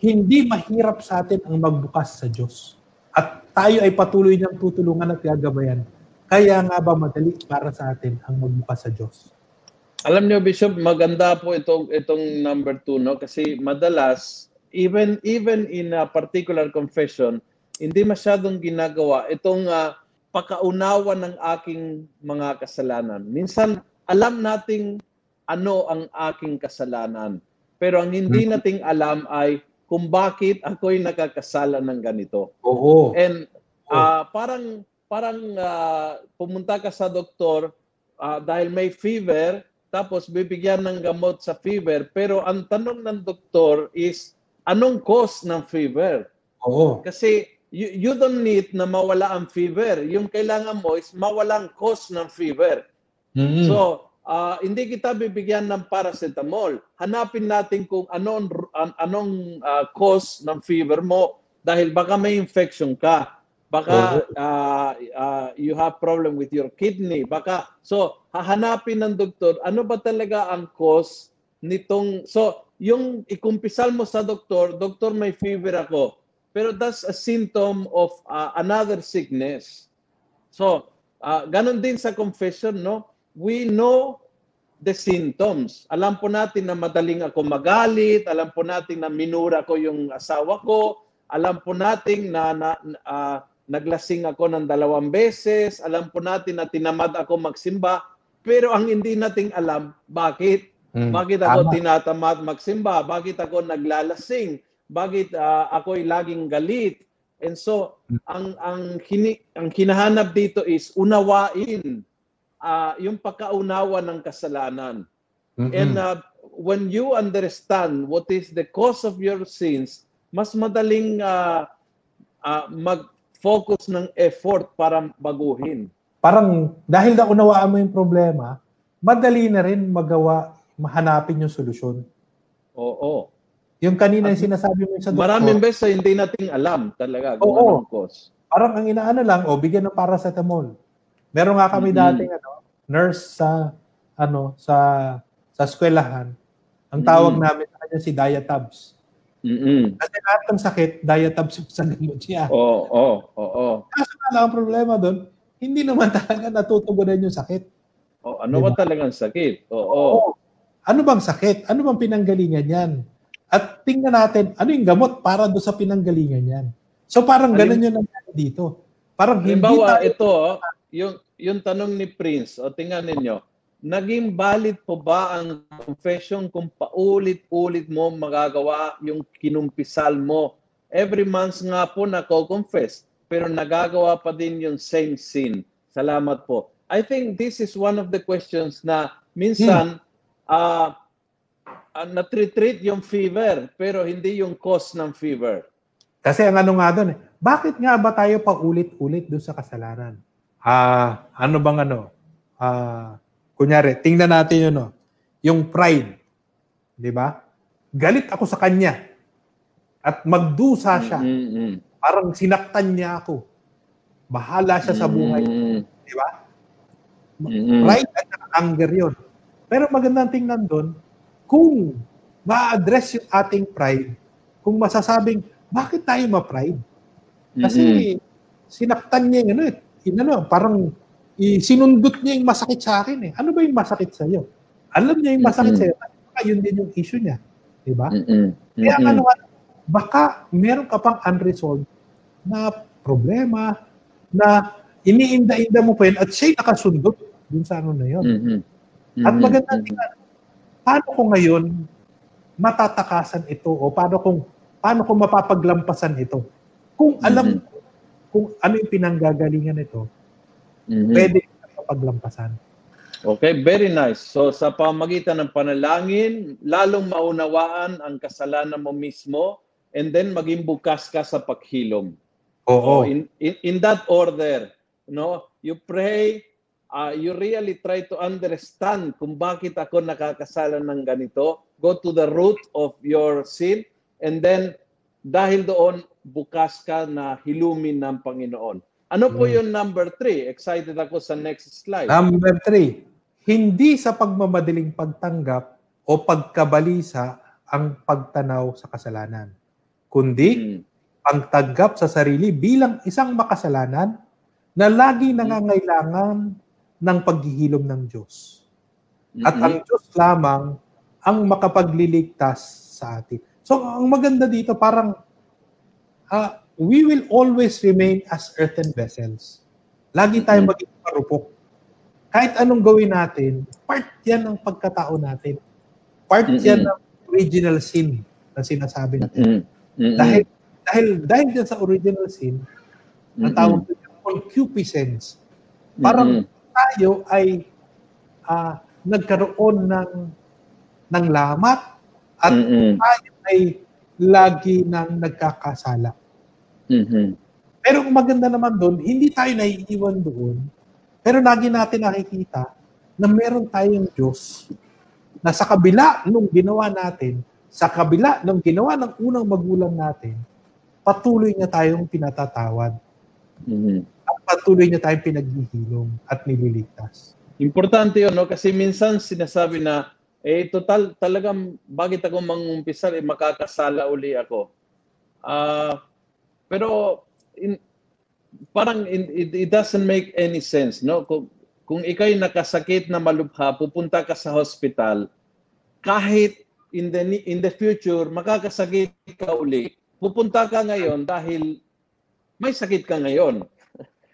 hindi mahirap sa atin ang magbukas sa Diyos. At tayo ay patuloy niyang tutulungan at gagabayan. Kaya nga ba madali para sa atin ang magbukas sa Diyos? Alam niyo Bishop, maganda po itong itong number two no kasi madalas even even in a particular confession hindi masyadong ginagawa itong ah, pakaunawa ng aking mga kasalanan. Minsan alam nating ano ang aking kasalanan. Pero ang hindi Mhm. nating alam ay kung bakit ako'y nakakasala ng ganito. Oo. And ah, parang parang ah, pumunta ka sa doktor ah, dahil may fever tapos bibigyan ng gamot sa fever pero ang tanong ng doktor is anong cause ng fever? Oo. Kasi you, you don't need na mawala ang fever. Yung kailangan mo is mawalang cause ng fever. Mm. So, ah, hindi kita bibigyan ng paracetamol. Hanapin natin kung anong an- anong ah, cause ng fever mo dahil baka may infection ka. Baka ah, ah, you have problem with your kidney. Baka so hahanapin ng doktor ano ba talaga ang cause nitong so yung ikumpisal mo sa doktor, doktor may fever ako. Pero that's a symptom of ah, another sickness. So, ah, ganun din sa confession, no? We know the symptoms. Alam po natin na madaling ako magalit, alam po natin na minura ko yung asawa ko, alam po natin na, na ah, naglasing ako ng dalawang beses, alam po natin na tinamad ako magsimba, pero ang hindi nating alam, bakit? Mm. Bakit ako Tama. tinatamad magsimba? Bakit ako naglalasing? Bakit ah, ako'y laging galit? And so, ang ang hini, ang hinahanap dito is unawain ah, yung pagkaunawa ng kasalanan. Mm-mm. And uh, when you understand what is the cause of your sins, mas madaling uh, uh, mag-focus ng effort para baguhin. parang dahil na unawaan mo yung problema, madali na rin magawa, mahanapin yung solusyon. Oo. Yung kanina At yung sinasabi mo sa doktor, Maraming beses hindi nating alam talaga kung Oo. anong cause. parang ang inaano lang, o bigyan ng paracetamol. Meron nga kami Mhm. dating ano, nurse sa ano sa sa eskwelahan. Ang tawag Mhm. namin sa kanya si Diatabs. Mm-mm. Kasi lahat ng sakit, Diatabs yung sa gamot siya. Oo, oo, oo. Kaso nga lang ang problema doon, hindi naman talaga natutugunan yung sakit. Oh, ano ba talagang sakit? Oo. Oo. Ano bang sakit? Ano bang pinanggalingan yan? At tingnan natin, ano yung gamot para doon sa pinanggalingan yan? So parang ganun yung nangyari dito. Parang hindi Halimbawa, tayo... ito, oh, yung, yung tanong ni Prince, o tingnan ninyo, naging valid po ba ang confession kung paulit-ulit mo magagawa yung kinumpisal mo? Every month nga po nako-confess, pero nagagawa pa din yung same sin. Salamat po. I think this is one of the questions na minsan ah ah, natretreat yung fever, pero hindi yung cause ng fever. Kasi ang ano nga doon, eh, bakit nga ba tayo pa ulit-ulit doon sa kasalanan? Ah, ano bang ano? Ah, kunyari, tingnan natin yun, no? yung pride. 'Di ba? Galit ako sa kanya. At magdusa siya. Mm-mm. Parang sinaktan niya ako. Bahala siya sa buhay. Di ba? Mm-mm. Pride at anger yun. Pero magandang tingnan doon, kung ma-address yung ating pride, kung masasabing, bakit tayo ma-pride? Kasi sinaktan niya yung ano, eh, yung ano, parang sinundot niya yung masakit sa akin eh. Ano ba yung masakit sa iyo? Alam niya yung masakit Mm-mm. sa iyo. Baka yun din yung issue niya. Di ba? Mm-mm. Kaya ano nga, baka meron ka pang unresolved na problema na iniinda-inda mo pa yun at siya'y nakasundot dun sa ano na yun. Mhm. At maganda tingnan, paano ko ngayon matatakasan ito o paano kung paano ko mapapaglampasan ito? Kung alam Mhm. ko kung ano yung pinanggagalingan nito, Mhm. pwede ko mapaglampasan. Okay, very nice. So sa pamagitan ng panalangin, lalong maunawaan ang kasalanan mo mismo and then maging bukas ka sa paghilom. Oo. Oh, in, in in that order, no? You pray, uh, you really try to understand kung bakit ako nakakasala ng ganito. Go to the root of your sin and then dahil doon bukas ka na hilumin ng Panginoon. Ano po Mm. yung number three? Excited ako sa next slide. Number three, hindi sa pagmamadaling pagtanggap o pagkabalisa ang pagtanaw sa kasalanan, kundi Mm. pagtanggap sa sarili bilang isang makasalanan na lagi nangangailangan ng paghihilom ng Diyos. At Mhm. ang Diyos lamang ang makapagliligtas sa atin. So, ang maganda dito, parang ah, we will always remain as earthen vessels. Lagi tayong Mhm. maging marupok. kahit anong gawin natin, part yan ng pagkatao natin. Part Mm-mm. yan ng original sin na sinasabi natin. Mm. Mm-mm. Dahil dahil dahil dyan sa original sin, ang Mm-mm. tawag concupiscence. Parang Mm-mm. tayo ay ah, nagkaroon ng ng lamat at Mm-mm. tayo ay lagi nang nagkakasala. Mhm. Pero ang maganda naman doon, hindi tayo naiiwan doon. Pero lagi natin nakikita na meron tayong Diyos na sa kabila nung ginawa natin, sa kabila nung ginawa ng unang magulang natin, patuloy niya tayong pinatatawad Mhm. at patuloy niya tayong pinaghihilom at nililigtas. Importante yun, no? Kasi minsan sinasabi na, eh, total, talagang, bakit ako mangumpisal, eh, makakasala uli ako. Ah, pero, in, parang in- it, it doesn't make any sense, no? Kung, kung ikaw'y nakasakit na malubha, pupunta ka sa hospital, kahit in the, in the future, makakasakit ka uli, pupunta ka ngayon dahil may sakit ka ngayon.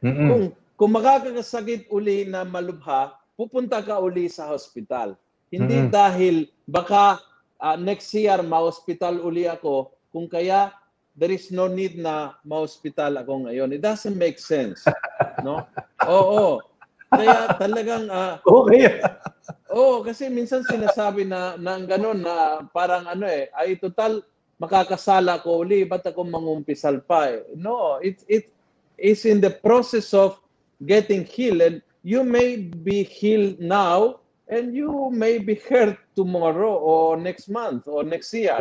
Kung kung makakasakit uli na malubha, pupunta ka uli sa hospital. Hindi Mhm. dahil baka ah, next year ma-hospital uli ako, kung kaya there is no need na ma-hospital ako ngayon. It doesn't make sense. No? Oo. Kaya talagang ah, Okay. Oo, kasi minsan sinasabi na na ganun na parang ano eh, ay total makakasala ko uli, ba't ako mangumpisal pa eh? No, it it is in the process of getting healed and you may be healed now and you may be hurt tomorrow or next month or next year.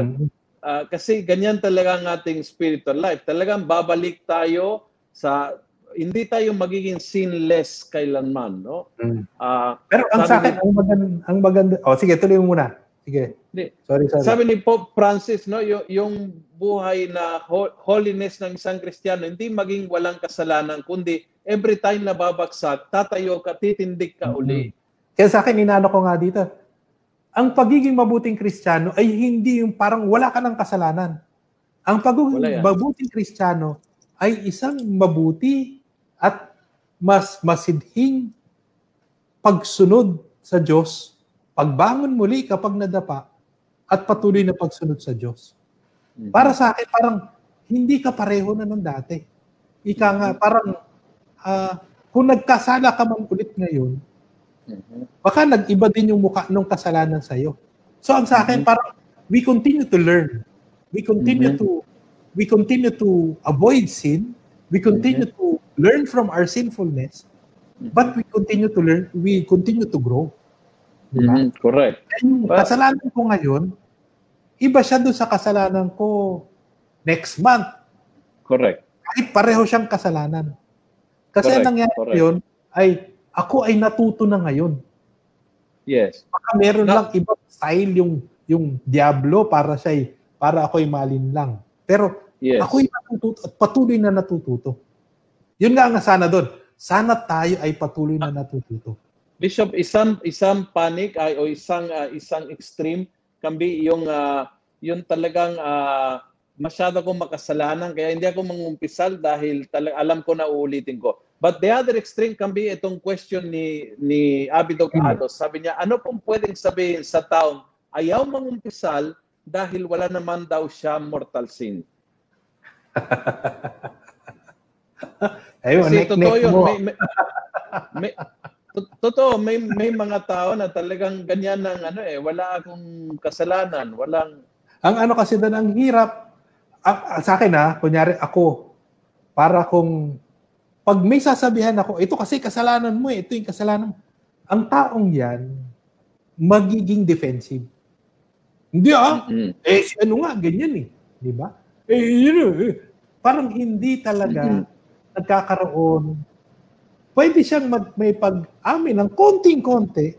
Ah, kasi ganyan talaga ang ating spiritual life. Talagang babalik tayo sa hindi tayo magiging sinless kailanman, no? Mm. Ah, Pero ang sa akin, ni- ang maganda, ang maganda, oh sige, tuloy mo muna. Sige. Hindi. Sorry, sorry. Sabi ni Pope Francis, no, yung, yung buhay na ho- holiness ng isang Kristiyano, hindi maging walang kasalanan, kundi every time na babagsak, tatayo ka, titindig ka uli. Kaya sa akin, inano ko nga dito, ang pagiging mabuting Kristiyano ay hindi yung parang wala ka ng kasalanan. Ang pagiging mabuting Kristiyano ay isang mabuti at mas masidhing pagsunod sa Diyos, pagbangon muli kapag nadapa, at patuloy na pagsunod sa Diyos. Mhm. Para sa akin, parang hindi ka pareho na ng dati. Ika nga, parang ah, kung nagkasala ka man ulit ngayon. Baka nag-iba din yung mukha nung kasalanan sa'yo. So ang sa akin, Mhm. parang we continue to learn. We continue Mhm. to we continue to avoid sin. We continue to learn from our sinfulness. But we continue to learn, we continue to grow. Mhm. Correct. Yung Well- kasalanan ko ngayon, iba siya doon sa kasalanan ko next month. Correct. Kahit pareho siyang kasalanan. Kasi ang Correct, nangyari correct. yun ay ako ay natuto na ngayon. Yes. Baka meron Na- lang ibang style yung yung Diablo para siya para ako'y malinlang. Pero Yes. ako'y natututo at patuloy na natututo. Yun nga ang sana doon. Sana tayo ay patuloy na natututo. Bishop, isang isang panic ay o isang ah, isang extreme can be yung ah, yung talagang ah, masyado akong makasalanan kaya hindi ako mangumpisal dahil talag, alam ko na uulitin ko. But the other extreme can be itong question ni ni Abidog Ados. Sabi niya, ano pong pwedeng sabihin sa taong ayaw mangumpisal dahil wala naman daw siya mortal sin? Ayun, Kasi totoo yun. mo. May, may, may, to- totoo, may, may mga tao na talagang ganyan ng ano eh, wala akong kasalanan, walang, Ang ano kasi doon, ang hirap. Ah, sa akin ha, kunyari ako, para kung, pag may sasabihan ako, ito kasi kasalanan mo eh, ito yung kasalanan mo. Ang taong yan, magiging defensive. Hindi ah, Mm. eh si ano nga, ganyan eh. Di ba? Eh, yun eh. Parang hindi talaga Mhm. nagkakaroon. Pwede siyang mag, may pag-amin ng konting-konti,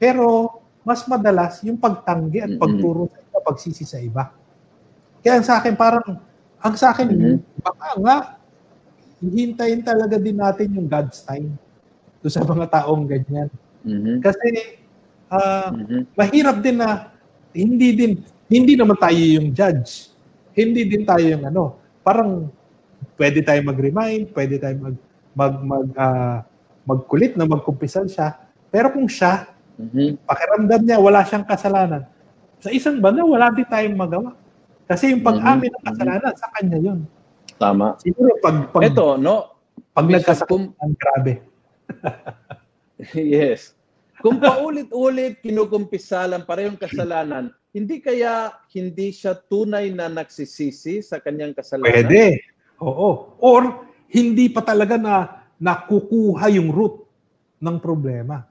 pero mas madalas yung pagtanggi at pagturo sa iba, pagsisi sa iba. Kaya sa akin, parang, ang sa akin, Mhm. baka nga, hintayin talaga din natin yung God's time do sa mga taong ganyan. Mhm. Kasi, ah, Mhm. mahirap din na hindi din hindi naman tayo yung judge. Hindi din tayo yung ano, parang pwede tayo mag-remind, pwede tayo mag mag mag ah, magkulit na magkumpisal siya. Pero kung siya, Mhm. pakiramdam niya, wala siyang kasalanan, sa isang banda, wala din tayong magawa. Kasi yung pag-amin ng Mhm. kasalanan, sa kanya yun. Tama. Siguro pag, pag, Ito, no? pag nagkasakit, ang grabe. yes. Kung paulit-ulit kinukumpisalan parehong kasalanan, hindi kaya hindi siya tunay na nagsisisi sa kanyang kasalanan? Pwede. Oo. Or, hindi pa talaga na nakukuha yung root ng problema.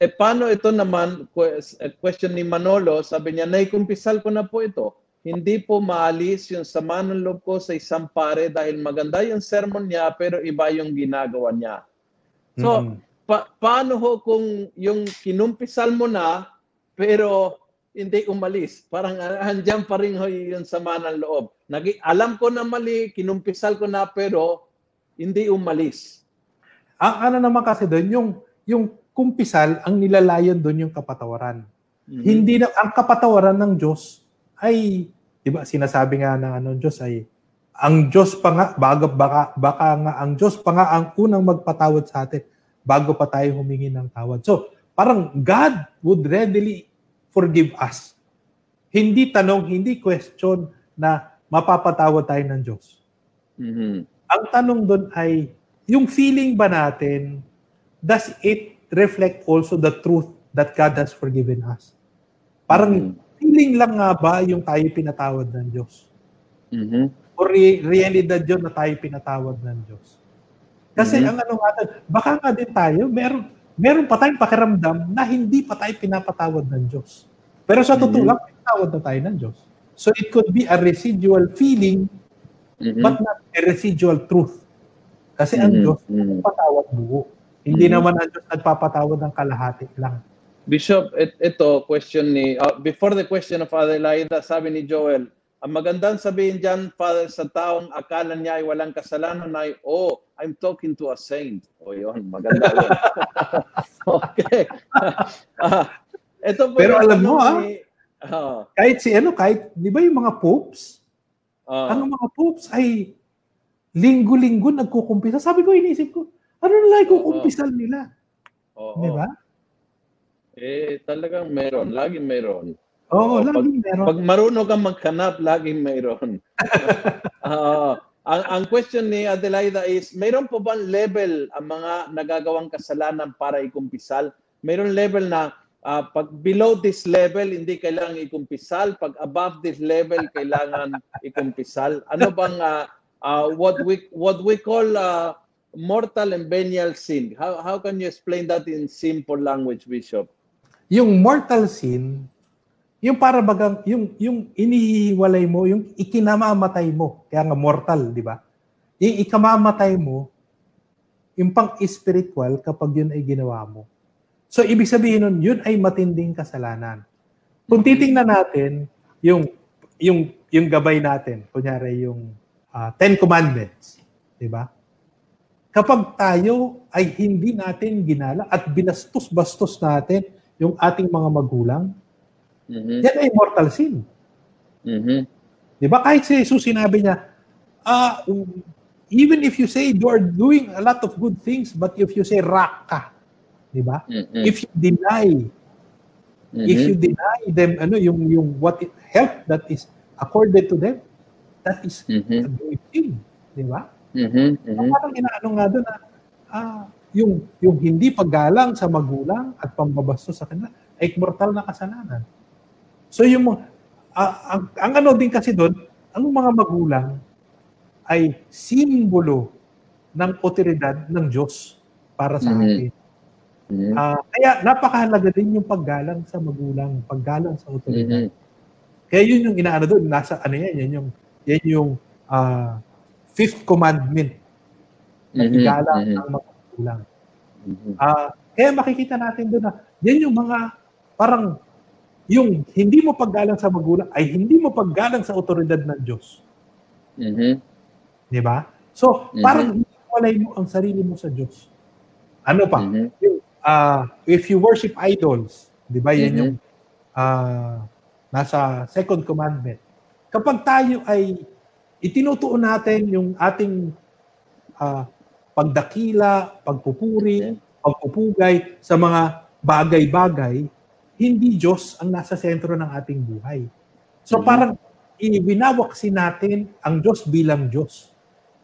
Eh paano ito naman, eh, question ni Manolo, sabi niya, naikumpisal ko na po ito. Hindi po maalis yung sama ng loob ko sa isang pare dahil maganda yung sermon niya pero iba yung ginagawa niya. So, Mm. pa- paano ho kung yung kinumpisal mo na pero hindi umalis? Parang ah, andyan pa rin ho yung sama ng loob. Nagi, alam ko na mali, kinumpisal ko na pero hindi umalis. Ang ano naman kasi doon, yung, yung kumpisal, ang nilalayon doon yung kapatawaran. Mhm. Hindi na, ang kapatawaran ng Diyos ay, di ba, sinasabi nga ng ano, Diyos ay, ang Diyos pa nga, bago, baka, baka nga, ang Diyos pa nga ang unang magpatawad sa atin bago pa tayo humingi ng tawad. So, parang God would readily forgive us. Hindi tanong, hindi question na mapapatawad tayo ng Diyos. Mhm. Ang tanong doon ay, yung feeling ba natin, does it reflect also the truth that God has forgiven us? Parang Mhm. Feeling lang nga ba yung tayo pinatawad ng Diyos? Mhm. O re- realidad yun na tayo pinatawad ng Diyos? Kasi Mhm. ang ano nga, baka nga din tayo, meron, meron pa tayong pakiramdam na hindi pa tayo pinapatawad ng Diyos. Pero sa totoo Mhm. lang, pinatawad na tayo ng Diyos. So it could be a residual feeling Mhm. but not a residual truth. Kasi ang Mhm. Diyos, Mhm. patawad buo. Hindi Mhm. naman ang Diyos nagpapatawad ng kalahati lang. Bishop, et, ito, question ni, uh, before the question of Father Laida, sabi ni Joel, ang magandang sabihin dyan, Father, sa taong akala niya ay walang kasalanan ay, oh, I'm talking to a saint. O yun, maganda yun. okay. Ah, ito po Pero alam mo, ah, ni- Ah, Kahit si ano, kahit, di ba yung mga popes, ah, ang mga popes ay linggo-linggo nagkukumpisa. Sabi ko, inisip ko, ano na lang kukumpisal nila? oo. Di ba? Eh, talagang meron. Laging meron. Oo, Oo, laging meron. Pag marunong kang maghanap, laging mayroon. Ah, ang, ang question ni Adelaida is, mayroon po ba level ang mga nagagawang kasalanan para ikumpisal? Mayroon level na ah, pag below this level, hindi kailangan ikumpisal. Pag above this level, kailangan ikumpisal. Ano bang ah, ah, what we what we call ah, mortal and venial sin? How how can you explain that in simple language, Bishop? Yung mortal sin, yung para bagang, yung, yung inihiwalay mo, yung ikinamamatay mo, kaya nga mortal, di ba? Yung ikamamatay mo, yung pang-spiritual kapag yun ay ginawa mo. So, ibig sabihin nun, yun ay matinding kasalanan. Kung titingnan natin, yung, yung, yung gabay natin, kunyari yung ah, Ten Commandments, di ba? Kapag tayo ay hindi natin ginala at binastos-bastos natin yung ating mga magulang, Mhm. yan ay mortal sin. Mhm. Di ba? Kahit si Jesus sinabi niya, ah, even if you say you are doing a lot of good things, but if you say rock ka, di ba? Mhm. If you deny, if Mhm. you deny them, ano, yung, yung what it, help that is accorded to them, that is a Mhm. great sin. Di ba? Mhm. So, Mhm. parang inaano nga doon na, ah, yung, yung hindi paggalang sa magulang at pambabastos sa kanila ay mortal na kasalanan. So yung ah, ang, ang ano din kasi doon, ang mga magulang ay simbolo ng otoridad ng Diyos para sa Mhm. atin. Mhm. Ah, kaya napakahalaga din yung paggalang sa magulang, paggalang sa otoridad. Mhm. Kaya yun yung inaano doon, nasa ano yan, yan yung, yan yung ah, fifth commandment na igalang Mhm. ang mga magulang. Mhm. Ah, kaya makikita natin doon na yan yung mga parang yung hindi mo paggalang sa magulang ay hindi mo paggalang sa otoridad ng Diyos. Mhm. Di ba? So, Mhm. parang walay mo ang sarili mo sa Diyos. Ano pa? Mhm. Yung, ah, if you worship idols, di ba yan Mhm. yung ah, nasa second commandment. Kapag tayo ay itinutuon natin yung ating ah, pagdakila, pagpupuri, pagpupugay sa mga bagay-bagay, hindi Diyos ang nasa sentro ng ating buhay. So Mhm. parang ibinawaksin natin ang Diyos bilang Diyos.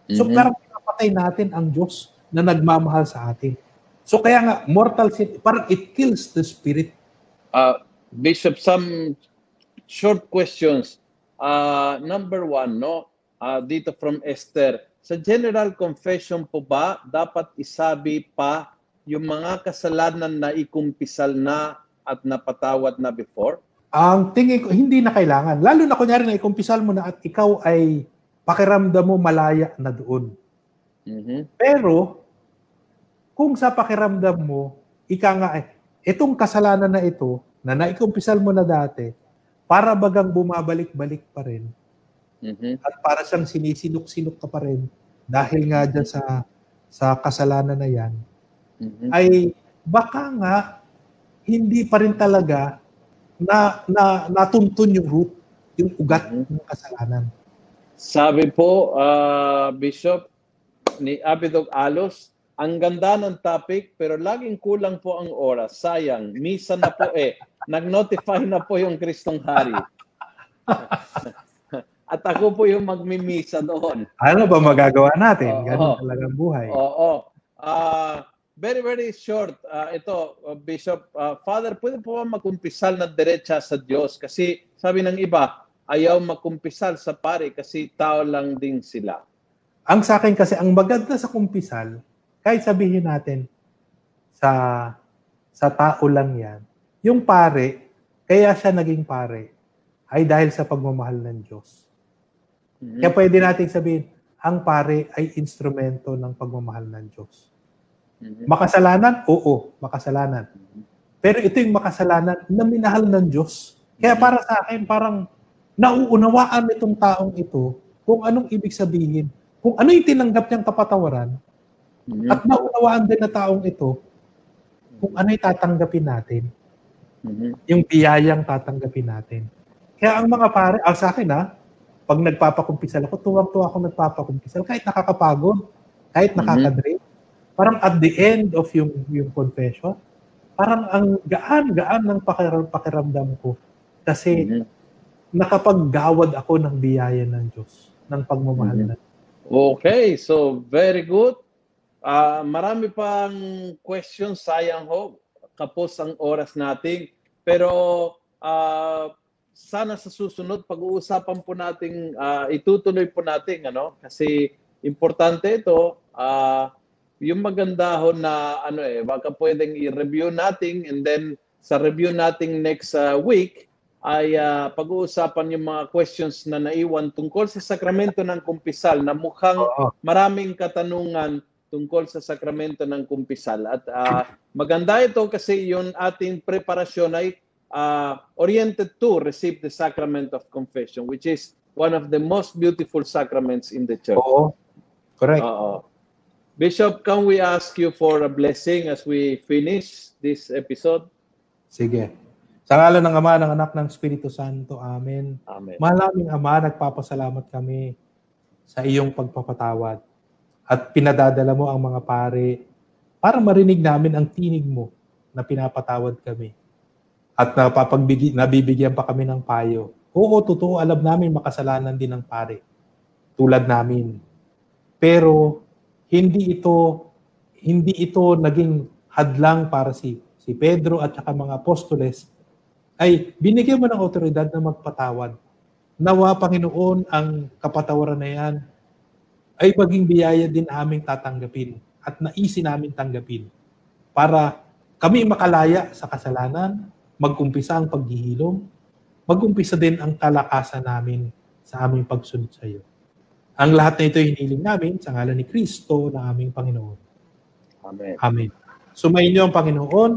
So Mhm. parang pinapatay natin ang Diyos na nagmamahal sa atin. So kaya nga, mortal sin, parang it kills the spirit. Uh, Bishop, some short questions. Uh, number one, no? Uh, dito from Esther. Sa general confession po ba, dapat isabi pa yung mga kasalanan na ikumpisal na at napatawad na before? Ang tingin ko, hindi na kailangan. Lalo na kunyari na ikumpisal mo na at ikaw ay pakiramdam mo malaya na doon. Mhm. Pero, kung sa pakiramdam mo, ika nga eh, itong kasalanan na ito, na naikumpisal mo na dati, para bagang bumabalik-balik pa rin, Mhm. at para siyang sinisinok-sinok ka pa rin, dahil nga dyan sa, sa kasalanan na yan, Mhm. ay baka nga hindi pa rin talaga na, na natuntun yung root, yung ugat Mhm. ng kasalanan. Sabi po, ah, Bishop, ni Abidog Alos, ang ganda ng topic pero laging kulang po ang oras. Sayang, misa na po eh. Nag-notify na po yung Kristong Hari. At ako po yung magmimisa doon. Ano ba magagawa natin? Oo. Ganun talaga ang buhay. Oo. Ah, very, very short. Ah, ito, uh, Bishop, ah, Father, pwede po ba magkumpisal na diretsa sa Diyos? Kasi sabi ng iba, ayaw magkumpisal sa pare kasi tao lang din sila. Ang sa akin kasi, ang maganda sa kumpisal, kahit sabihin natin sa sa tao lang yan, yung pare, kaya siya naging pare, ay dahil sa pagmamahal ng Diyos. Mhm. Kaya pwede nating sabihin, ang pare ay instrumento ng pagmamahal ng Diyos. Mhm. Makasalanan? Oo, makasalanan. Pero ito yung makasalanan na minahal ng Diyos. Kaya para sa akin, parang nauunawaan itong taong ito kung anong ibig sabihin, kung ano yung tinanggap niyang kapatawaran, Mhm. at naunawaan din na taong ito kung ano yung tatanggapin natin, Mhm. yung biyayang tatanggapin natin. Kaya ang mga pare, ah, sa akin ha, pag nagpapakumpisal ako, tuwang-tuwa ako nagpapakumpisal, kahit nakakapagod, kahit Mhm. nakakadrain. Parang at the end of yung, yung confession, parang ang gaan-gaan ng pakiram, pakiramdam ko. Kasi Mhm. nakapaggawad ako ng biyaya ng Diyos, ng pagmamahal Mhm. na Okay, so very good. Ah, marami pang questions, sayang ho, kapos ang oras natin. Pero ah, sana sa susunod pag-uusapan po natin, ah, itutuloy po natin ano kasi importante ito. ah, yung maganda ho na ano eh, baka pwedeng i-review natin and then sa review natin next ah, week ay ah, pag-uusapan yung mga questions na naiwan tungkol sa sakramento ng kumpisal na mukhang maraming katanungan tungkol sa sakramento ng kumpisal. At ah, maganda ito kasi yung ating preparasyon ay ah, oriented to receive the sacrament of confession, which is one of the most beautiful sacraments in the church. Oo. Correct. Oo. Bishop, can we ask you for a blessing as we finish this episode? Sige. Sa ngalan ng Ama, ng Anak, ng Espiritu Santo. Amen. Amen. Malaming Ama, nagpapasalamat kami sa iyong pagpapatawad at pinadadala mo ang mga pare para marinig namin ang tinig mo na pinapatawad kami. At napapagbigi, nabibigyan pa kami ng payo. Oo, totoo, alam namin makasalanan din ng pare. Tulad namin. Pero hindi ito hindi ito naging hadlang para si si Pedro at saka mga apostoles ay binigyan mo ng otoridad na magpatawad. Nawa, Panginoon, ang kapatawaran na yan ay maging biyaya din aming tatanggapin at naisin namin tanggapin para kami makalaya sa kasalanan, magkumpisa ang paghihilom, magumpisa din ang kalakasan namin sa aming pagsunod sa iyo. Ang lahat na ito hiniling namin sa ngalan ni Kristo na aming Panginoon. Amen. Amen. Sumayin niyo ang Panginoon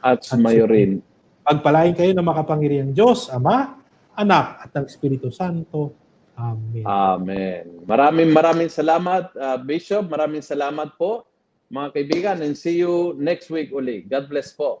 At sumayo rin. Pagpalain kayo ng makapangyarihang Diyos, Ama, Anak, at ng Espiritu Santo. Amen. Amen. Maraming maraming salamat, uh, Bishop. Maraming salamat po, mga kaibigan. And see you next week uli. God bless po.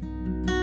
Thank you.